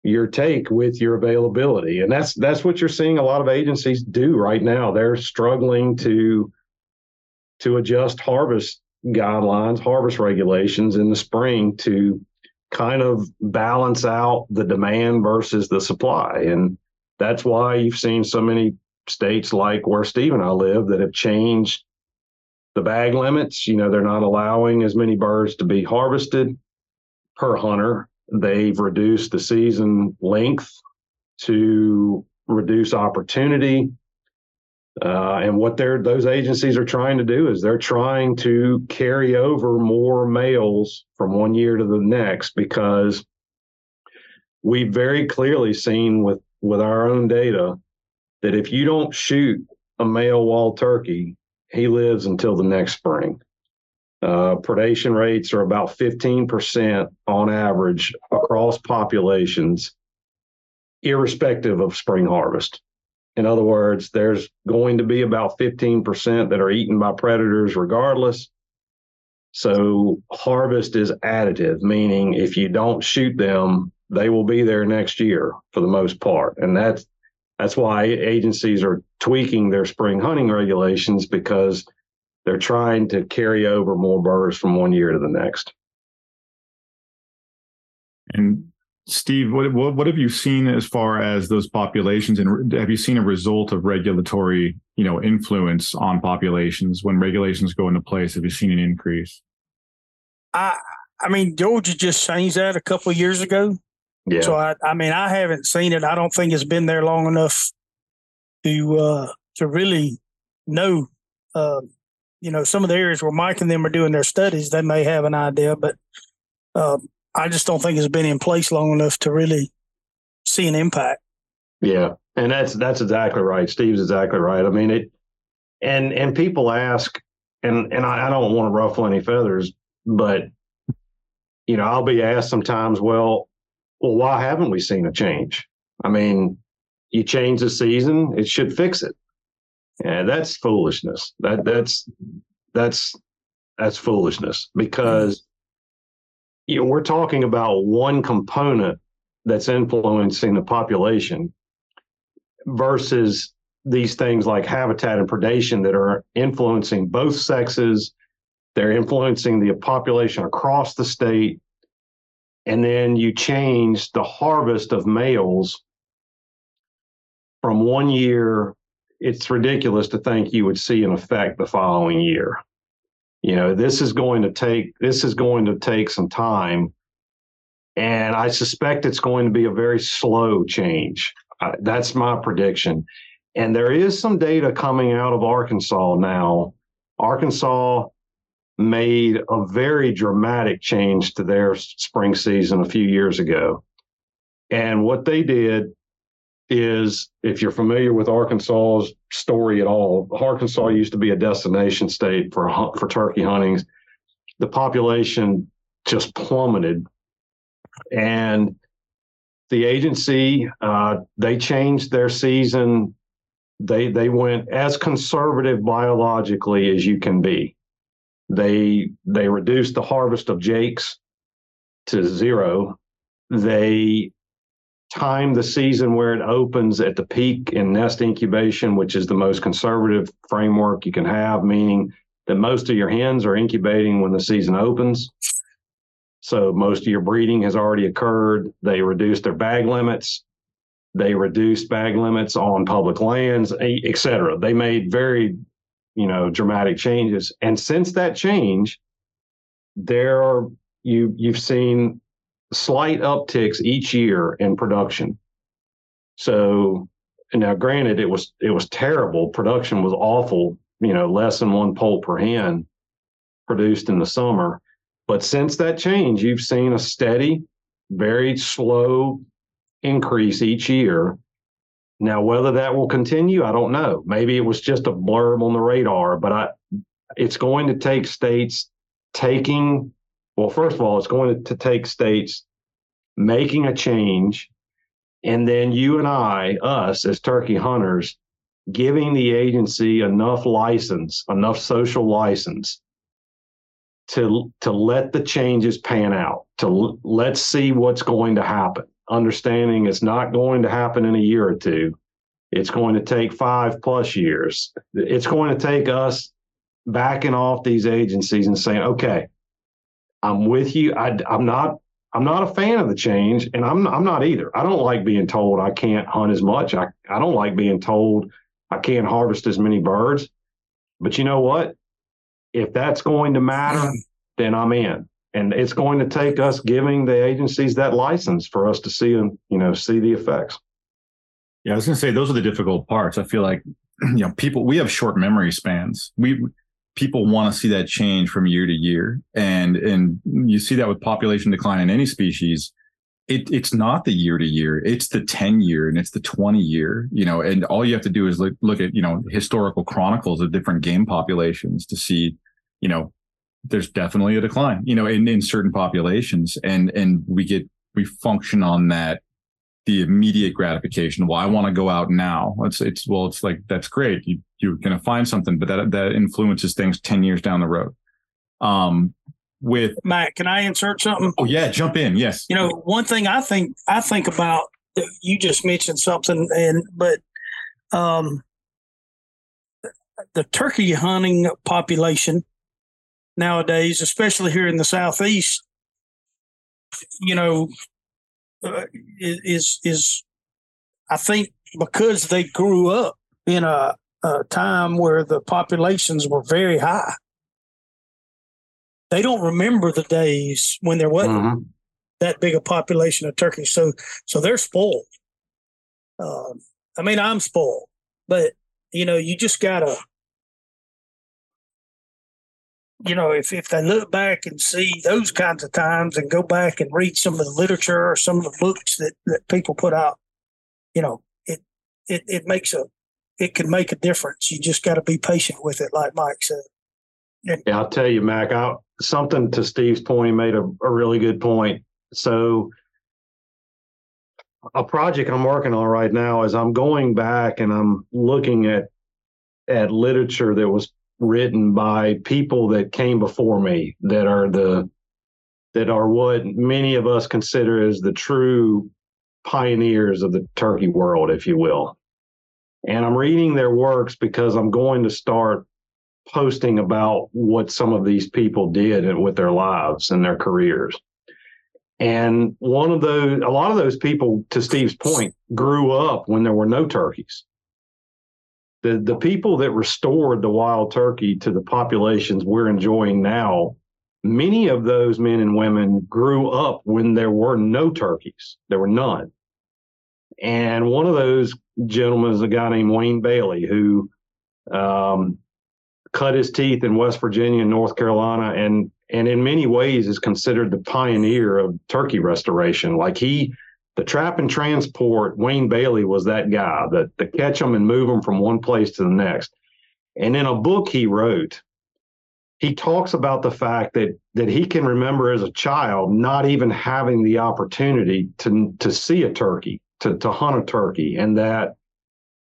your take with your availability. And that's that's what you're seeing a lot of agencies do right now. They're struggling to to adjust harvest guidelines harvest regulations in the spring to kind of balance out the demand versus the supply and that's why you've seen so many states like where steve and i live that have changed the bag limits. You know, they're not allowing as many birds to be harvested per hunter. They've reduced the season length to reduce opportunity. Uh, and what they're those agencies are trying to do is they're trying to carry over more males from one year to the next because we've very clearly seen with with our own data that if you don't shoot a male wild turkey, he lives until the next spring. Uh, predation rates are about 15% on average across populations, irrespective of spring harvest. In other words, there's going to be about 15% that are eaten by predators regardless. So harvest is additive, meaning if you don't shoot them, they will be there next year for the most part. And that's that's why agencies are tweaking their spring hunting regulations because they're trying to carry over more birds from one year to the next. And Steve, what, what, what have you seen as far as those populations, and have you seen a result of regulatory, you know, influence on populations when regulations go into place? Have you seen an increase? I I mean, Georgia just changed that a couple of years ago. Yeah. So I I mean, I haven't seen it. I don't think it's been there long enough to uh to really know. Uh, you know, some of the areas where Mike and them are doing their studies, they may have an idea, but uh, I just don't think it's been in place long enough to really see an impact. Yeah, and that's that's exactly right. Steve's exactly right. I mean it, and and people ask, and and I, I don't want to ruffle any feathers, but you know I'll be asked sometimes, well, well, why haven't we seen a change? I mean, you change the season, it should fix it. Yeah, that's foolishness. That that's that's that's foolishness because you know, we're talking about one component that's influencing the population versus these things like habitat and predation that are influencing both sexes. They're influencing the population across the state. And then you change the harvest of males from one year. It's ridiculous to think you would see an effect the following year you know this is going to take this is going to take some time. And i suspect it's going to be a very slow change. Uh, that's my prediction. And there is some data coming out of arkansas now. Arkansas made a very dramatic change to their spring season a few years ago. And what they did is if you're familiar with Arkansas's story at all, Arkansas used to be a destination state for for turkey huntings. The population just plummeted, and the agency uh, they changed their season. They they went as conservative biologically as you can be. They they reduced the harvest of jakes to zero. They time the season where it opens at the peak in nest incubation, which is the most conservative framework you can have, meaning that most of your hens are incubating when the season opens. So most of your breeding has already occurred. They reduced their bag limits. They reduced bag limits on public lands, et cetera. They made very, you know, dramatic changes. And since that change, there are you you've seen slight upticks each year in production. So now granted it was it was terrible. Production was awful, you know, less than one poult per hen produced in the summer. But since that change, you've seen a steady, very slow increase each year. Now, whether that will continue, I don't know. Maybe it was just a blurb on the radar, but I, it's going to take states taking well, first of all, it's going to take states making a change, and then you and I, us as turkey hunters, giving the agency enough license, enough social license to to let the changes pan out. To let's see what's going to happen. Understanding it's not going to happen in a year or two. It's going to take five plus years. It's going to take us backing off these agencies and saying, okay, I'm with you. I, am not. I'm not a fan of the change, and I'm I'm not either. I don't like being told I can't hunt as much. I I don't like being told I can't harvest as many birds. But you know what? if that's going to matter, then I'm in. And it's going to take us giving the agencies that license for us to see and you know, see the effects. Yeah, I was going to say those are the difficult parts. I feel like you know people we have short memory spans. We people want to see that change from year to year, and and you see that with population decline in any species. It, it's not the year to year; it's the ten year and it's the twenty year. You know, and all you have to do is look look at you know historical chronicles of different game populations to see, you know, there's definitely a decline. You know, in in certain populations, and and we get we function on that the immediate gratification. Well, I want to go out now. It's it's well, it's like that's great. You you're gonna find something, but that that influences things ten years down the road. Um, with Mac, can I insert something? Oh yeah, jump in. Yes. You know, one thing I think I think about you just mentioned something, and but um, the turkey hunting population nowadays, especially here in the southeast, you know, uh, is is I think because they grew up in a, a time where the populations were very high. They don't remember the days when there wasn't mm-hmm. that big a population of turkeys. So so they're spoiled. Um, I mean, I'm spoiled, but you know, you just gotta you know, if, if they look back and see those kinds of times and go back and read some of the literature or some of the books that, that people put out, you know, it, it, it makes a, it can make a difference. You just got to be patient with it, like Mike said. And, yeah, I'll tell you, Mac, I, something to Steve's point, he made a, a really good point. So, a project I'm working on right now is I'm going back and I'm looking at at literature that was written by people that came before me that are the that are what many of us consider as the true pioneers of the turkey world, if you will. And I'm reading their works because I'm going to start posting about what some of these people did with their lives and their careers. And one of those, a lot of those people, to Steve's point, grew up when there were no turkeys the the people that restored the wild turkey to the populations we're enjoying now many of those men and women grew up when there were no turkeys. There were none. And one of those gentlemen is a guy named wayne bailey who um, cut his teeth in west virginia and north carolina and and in many ways is considered the pioneer of turkey restoration. Like he the trap and transport, Wayne Bailey was that guy that to catch them and move them from one place to the next. And in a book he wrote, he talks about the fact that that he can remember as a child not even having the opportunity to to see a turkey, to to hunt a turkey, and that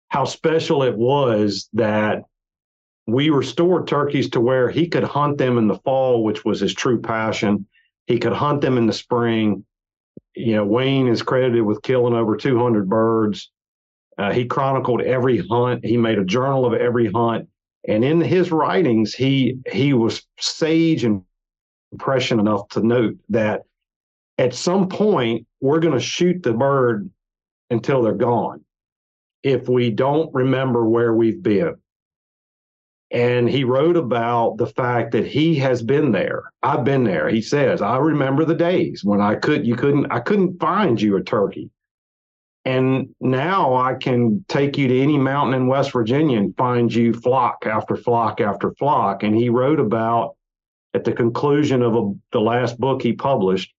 how special it was that we restored turkeys to where he could hunt them in the fall, which was his true passion. He could hunt them in the spring you know, Wayne is credited with killing over 200 birds. Uh, he chronicled every hunt. He made a journal of every hunt, and in his writings, he he was sage and prescient enough to note that at some point we're going to shoot the bird until they're gone if we don't remember where we've been and he wrote about the fact that he has been there. I've been there. He says i remember the days when i could you couldn't i couldn't find you a turkey. And now i can take you to any mountain in west virginia and find you flock after flock after flock. And he wrote about at the conclusion of a, the last book he published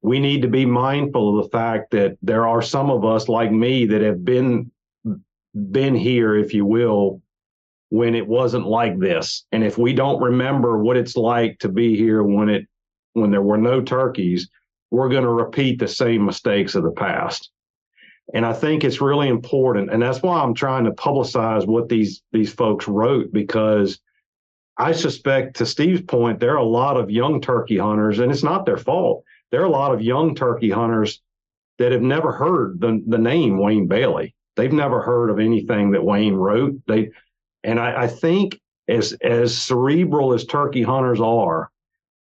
we need to be mindful of the fact that there are some of us like me that have been been here if you will when it wasn't like this. And if we don't remember what it's like to be here when it when there were no turkeys, we're going to repeat the same mistakes of the past. And I think it's really important, and that's why I'm trying to publicize what these these folks wrote because I suspect, to Steve's point, there are a lot of young turkey hunters, and it's not their fault. There are a lot of young turkey hunters that have never heard the the name Wayne Bailey. They've never heard of anything that Wayne wrote. They and I, I think as as cerebral as turkey hunters are,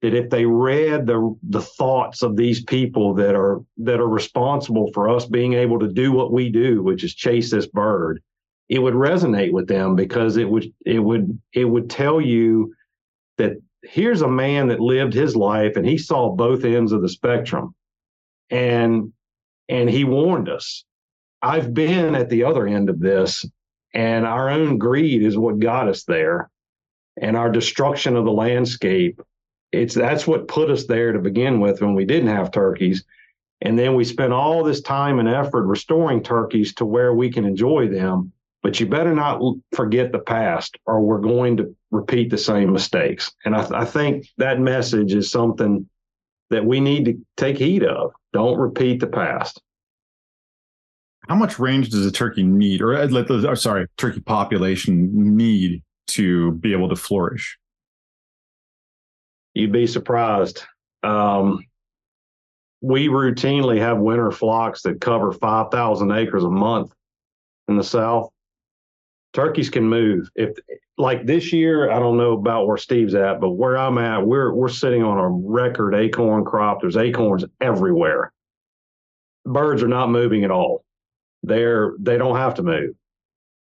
that if they read the the thoughts of these people that are that are responsible for us being able to do what we do, which is chase this bird, it would resonate with them because it would it would it would tell you that here's a man that lived his life and he saw both ends of the spectrum. And and he warned us. I've been at the other end of this and our own greed is what got us there. And our destruction of the landscape it's that's what put us there to begin with when we didn't have turkeys. And then we spent all this time and effort restoring turkeys to where we can enjoy them. But you better not forget the past or we're going to repeat the same mistakes. And I, I think that message is something that we need to take heed of. Don't repeat the past how much range does a turkey need or, uh, or sorry turkey population need to be able to flourish you'd be surprised. Um, we routinely have winter flocks that cover 5,000 acres a month in the South. Turkeys can move. If like this year, I don't know about where Steve's at, but where I'm at, we're we're sitting on a record acorn crop. There's acorns everywhere. Birds are not moving at all. They're they don't have to move.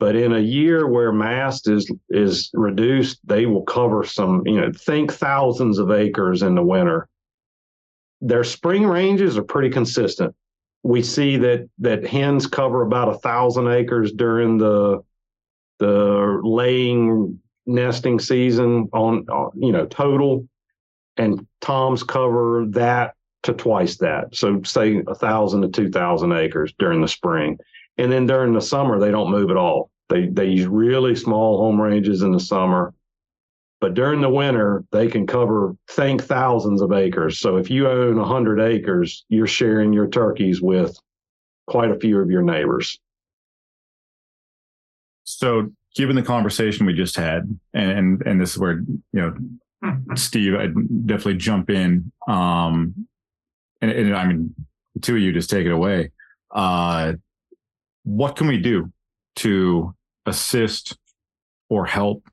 But in a year where mast is is reduced, they will cover some, you know, think thousands of acres in the winter. Their spring ranges are pretty consistent. We see that that hens cover about a thousand acres during the the laying nesting season on, on you know total, and toms cover that to twice that. So say a thousand to two thousand acres during the spring and then during the summer, they don't move at all. They they use really small home ranges in the summer, but during the winter they can cover think thousands of acres. So if you own hundred acres, you're sharing your turkeys with quite a few of your neighbors. So, given the conversation we just had, and and this is where you know, Steve, I'd definitely jump in. Um, and, and I mean, two of you just take it away. Uh, what can we do to assist or help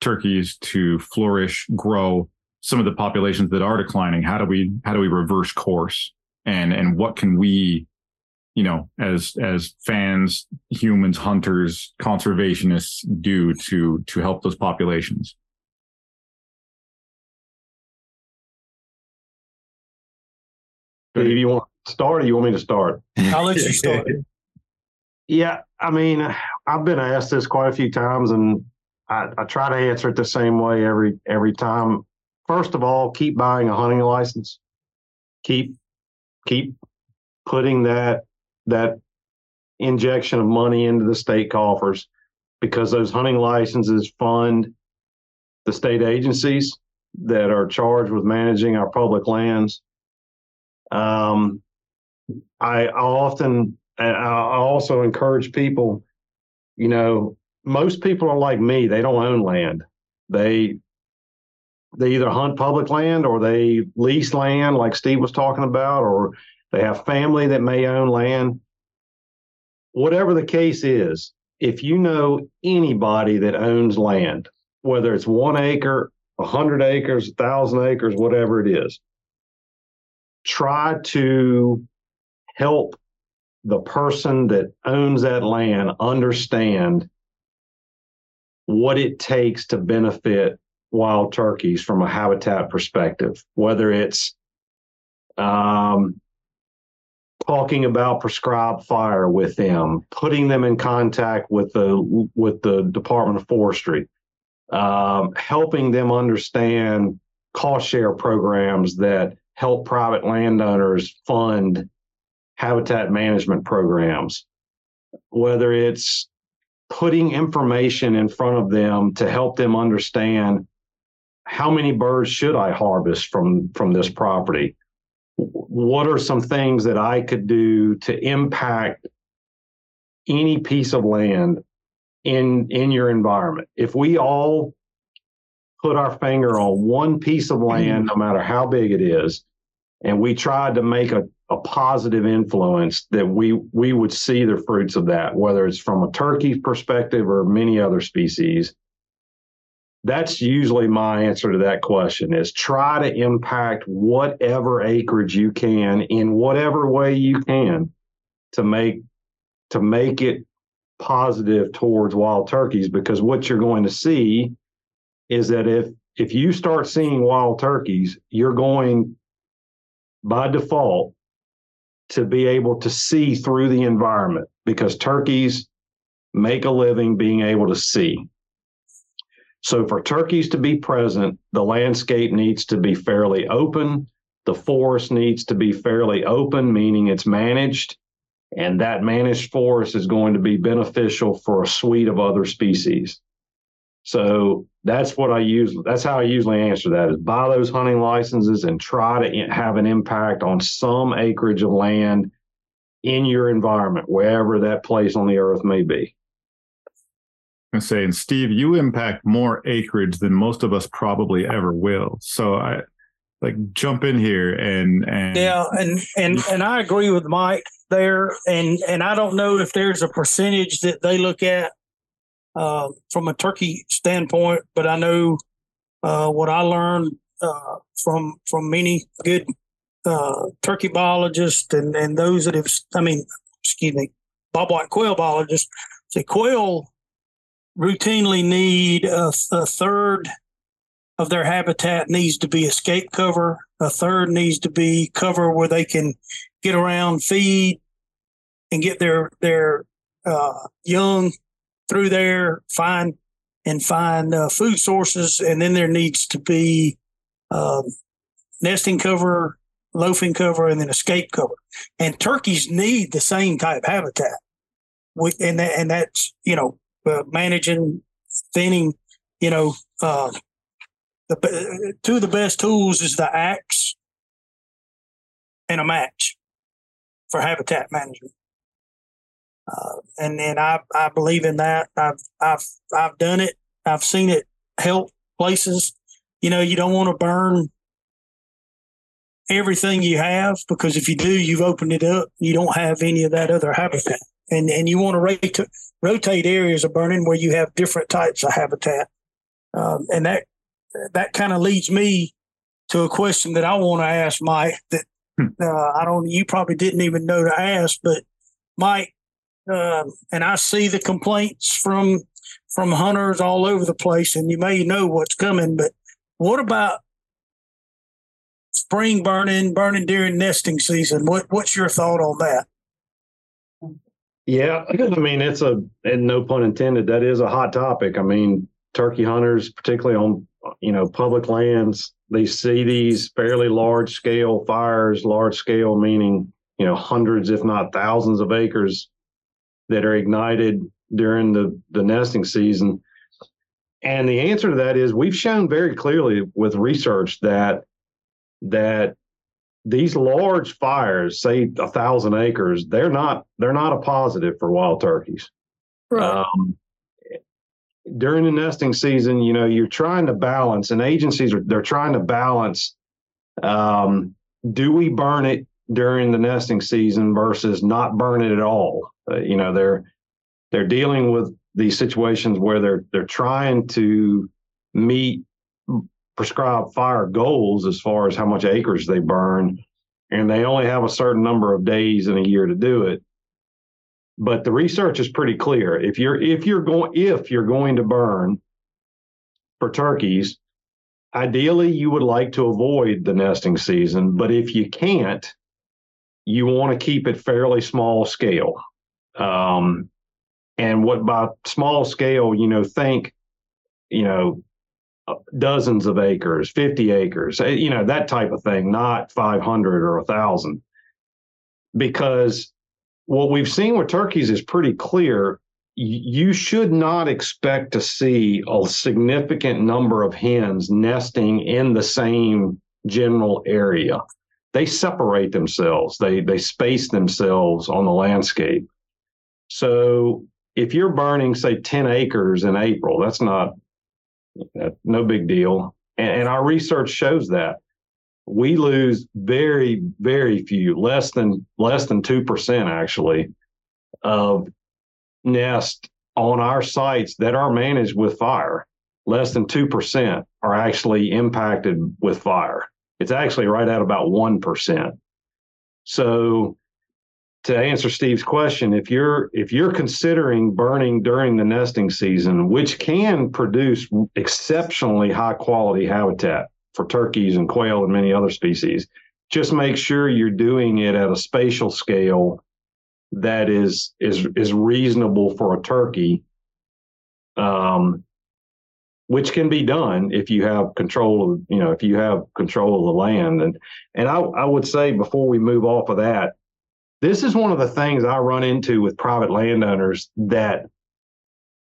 turkeys to flourish, grow some of the populations that are declining? How do we how do we reverse course? And and what can we, you know, as as fans, humans, hunters, conservationists do to to help those populations? Steve, you want to start or you want me to start? I'll let you start. Yeah, I mean, I've been asked this quite a few times, and I, I, try to answer it the same way every every time. First of all, keep buying a hunting license. Keep keep putting that that injection of money into the state coffers because those hunting licenses fund the state agencies that are charged with managing our public lands. Um, I, I often and I also encourage people, you know, most people are like me. They don't own land. They they either hunt public land or they lease land, like Steve was talking about, or they have family that may own land. Whatever the case is, if you know anybody that owns land, whether it's one acre, a hundred acres, a thousand acres, whatever it is, try to help the person that owns that land understand what it takes to benefit wild turkeys from a habitat perspective, whether it's um, talking about prescribed fire with them, putting them in contact with the with the Department of Forestry, um, helping them understand cost share programs that help private landowners fund habitat management programs, whether it's putting information in front of them to help them understand how many birds should I harvest from from this property? What are some things that I could do to impact any piece of land in in your environment? If we all put our finger on one piece of land, no matter how big it is, and we tried to make a a positive influence that we we would see the fruits of that, whether it's from a turkey perspective or many other species. That's usually my answer to that question is try to impact whatever acreage you can in whatever way you can to make to make it positive towards wild turkeys because what you're going to see is that if if you start seeing wild turkeys, you're going by default to be able to see through the environment because turkeys make a living being able to see. So, for turkeys to be present, the landscape needs to be fairly open. The forest needs to be fairly open, meaning it's managed. And that managed forest is going to be beneficial for a suite of other species. So that's what I use. That's how I usually answer that is buy those hunting licenses and try to have an impact on some acreage of land in your environment, wherever that place on the earth may be. I'm saying, Steve, you impact more acreage than most of us probably ever will. So I like jump in here and and yeah, and and and I agree with Mike there, and and I don't know if there's a percentage that they look at uh, from a turkey standpoint, but I know uh, what I learned uh, from from many good uh, turkey biologists and and those that have, I mean, excuse me, bobwhite quail biologists. Say quail routinely need a, a third of their habitat needs to be escape cover. A third needs to be cover where they can get around, feed, and get their their uh, young through there, find and find uh, food sources, and then there needs to be um, nesting cover, loafing cover, and then escape cover. And turkeys need the same type of habitat. With and that, and that's you know uh, managing, thinning, you know, uh, the two of the best tools is the axe and a match for habitat management. Uh, and and I I believe in that. I've I've I've done it. I've seen it help places. You know, you don't want to burn everything you have because if you do, you've opened it up. You don't have any of that other habitat, and and you want to rotate rotate areas of burning where you have different types of habitat. Um, and that that kind of leads me to a question that I want to ask Mike. That hmm. uh, I don't. You probably didn't even know to ask, but Mike, uh, and I see the complaints from from hunters all over the place, and you may know what's coming. But what about spring burning, burning during nesting season? What what's your thought on that? Yeah, I mean it's a and no pun intended. That is a hot topic. I mean, turkey hunters, particularly on you know public lands, they see these fairly large scale fires. Large scale meaning you know hundreds, if not thousands, of acres that are ignited during the, the nesting season? And the answer to that is we've shown very clearly with research that that these large fires, say a thousand acres, they're not they're not a positive for wild turkeys. Right. Um, during the nesting season, you know, you're trying to balance, and agencies are they're trying to balance. Um, do we burn it during the nesting season versus not burn it at all? Uh, you know, they're they're dealing with these situations where they're they're trying to meet prescribed fire goals as far as how much acres they burn, and they only have a certain number of days in a year to do it. But the research is pretty clear. If you're if you're going if you're going to burn for turkeys, ideally you would like to avoid the nesting season, but if you can't, you want to keep it fairly small scale. Um, and what by small scale, you know, think, you know, uh, dozens of acres, 50 acres, eh, you know, that type of thing, not 500 or a thousand. Because what we've seen with turkeys is pretty clear. You should not expect to see a significant number of hens nesting in the same general area. They separate themselves. They they space themselves on the landscape. So if you're burning, say, 10 acres in April, that's not no big deal. And, and our research shows that we lose very, very few, less than less than two percent actually, of nest on our sites that are managed with fire. Less than two percent are actually impacted with fire. It's actually right at about one percent. So to answer Steve's question, if you're if you're considering burning during the nesting season, which can produce exceptionally high quality habitat for turkeys and quail and many other species, just make sure you're doing it at a spatial scale that is is is reasonable for a turkey. Um, which can be done if you have control of you know if you have control of the land and and I, I would say before we move off of that this is one of the things I run into with private landowners that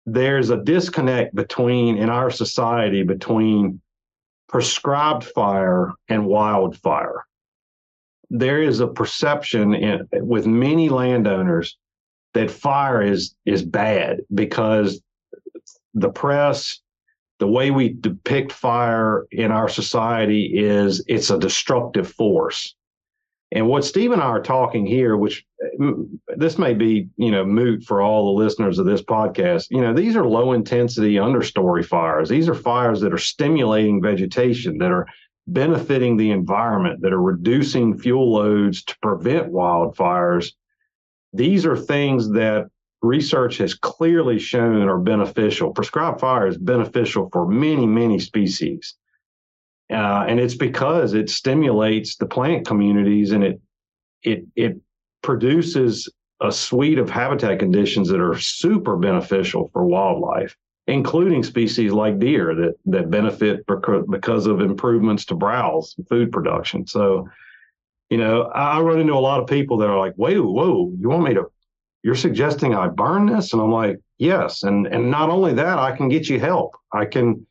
there's a disconnect between in our society between prescribed fire and wildfire. There is a perception in, with many landowners that fire is is bad because the press, the way we depict fire in our society is it's a destructive force. And what Steve and I are talking here, which mm, this may be, you know, moot for all the listeners of this podcast, you know, these are low intensity understory fires. These are fires that are stimulating vegetation, that are benefiting the environment, that are reducing fuel loads to prevent wildfires. These are things that research has clearly shown are beneficial. Prescribed fire is beneficial for many, many species. Uh, and it's because it stimulates the plant communities and it it it produces a suite of habitat conditions that are super beneficial for wildlife, including species like deer that that benefit because of improvements to browse and food production. So, you know, I run into a lot of people that are like, "Whoa, whoa, you want me to? You're suggesting I burn this?" And I'm like, "Yes." And and not only that, I can get you help. I can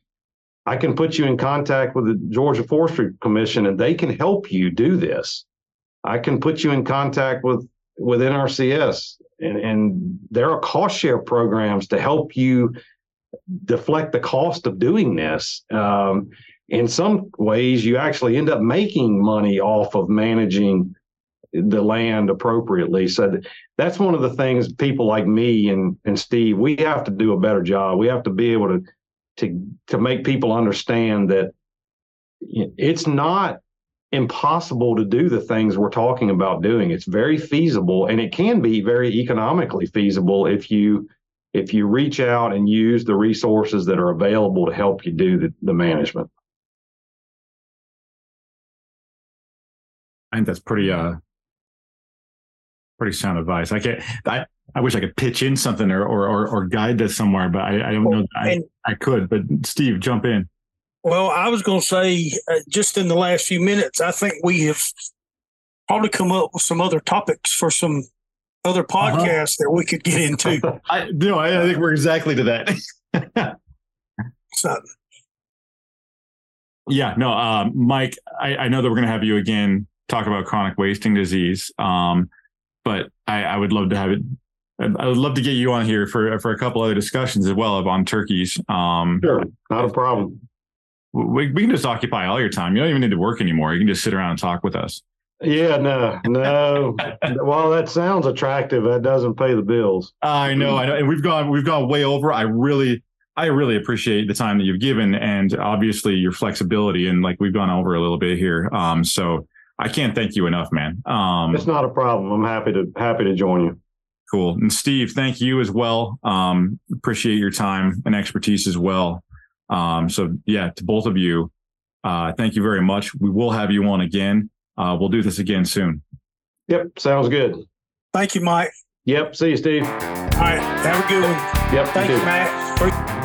I can put you in contact with the Georgia Forestry Commission and they can help you do this. I can put you in contact with with NRCS and, and there are cost share programs to help you deflect the cost of doing this. Um, in some ways, you actually end up making money off of managing the land appropriately. So that's one of the things people like me and, and Steve, we have to do a better job. We have to be able to to to make people understand that it's not impossible to do the things we're talking about doing. It's very feasible and it can be very economically feasible if you if you reach out and use the resources that are available to help you do the, the management. I think that's pretty uh pretty sound advice. I can't I I wish I could pitch in something or or or, or guide this somewhere, but I, I don't know. I, I could, but Steve, jump in. Well, I was going to say, uh, just in the last few minutes, I think we have probably come up with some other topics for some other uh-huh. podcasts uh-huh. that we could get into. I no, I, I think we're exactly to that. so, yeah, no, um, Mike, I, I know that we're going to have you again talk about chronic wasting disease. Um, but I, I would love to have it I would love to get you on here for for a couple other discussions as well on turkeys. Um, sure, not a problem. We, we can just occupy all your time. You don't even need to work anymore. You can just sit around and talk with us. Yeah, no, no. well, that sounds attractive. That doesn't pay the bills. I know, I know, and we've gone we've gone way over. I really, I really appreciate the time that you've given, and obviously your flexibility. And like we've gone over a little bit here. Um, so I can't thank you enough, man. Um, it's not a problem. I'm happy to happy to join you. Cool. And Steve, thank you as well. Um, appreciate your time and expertise as well. Um, so yeah, to both of you, uh, thank you very much. We will have you on again. Uh, we'll do this again soon. Yep. Sounds good. Thank you, Mike. Yep. See you, Steve. All right. Have a good one. Yep. Thank you, Mac.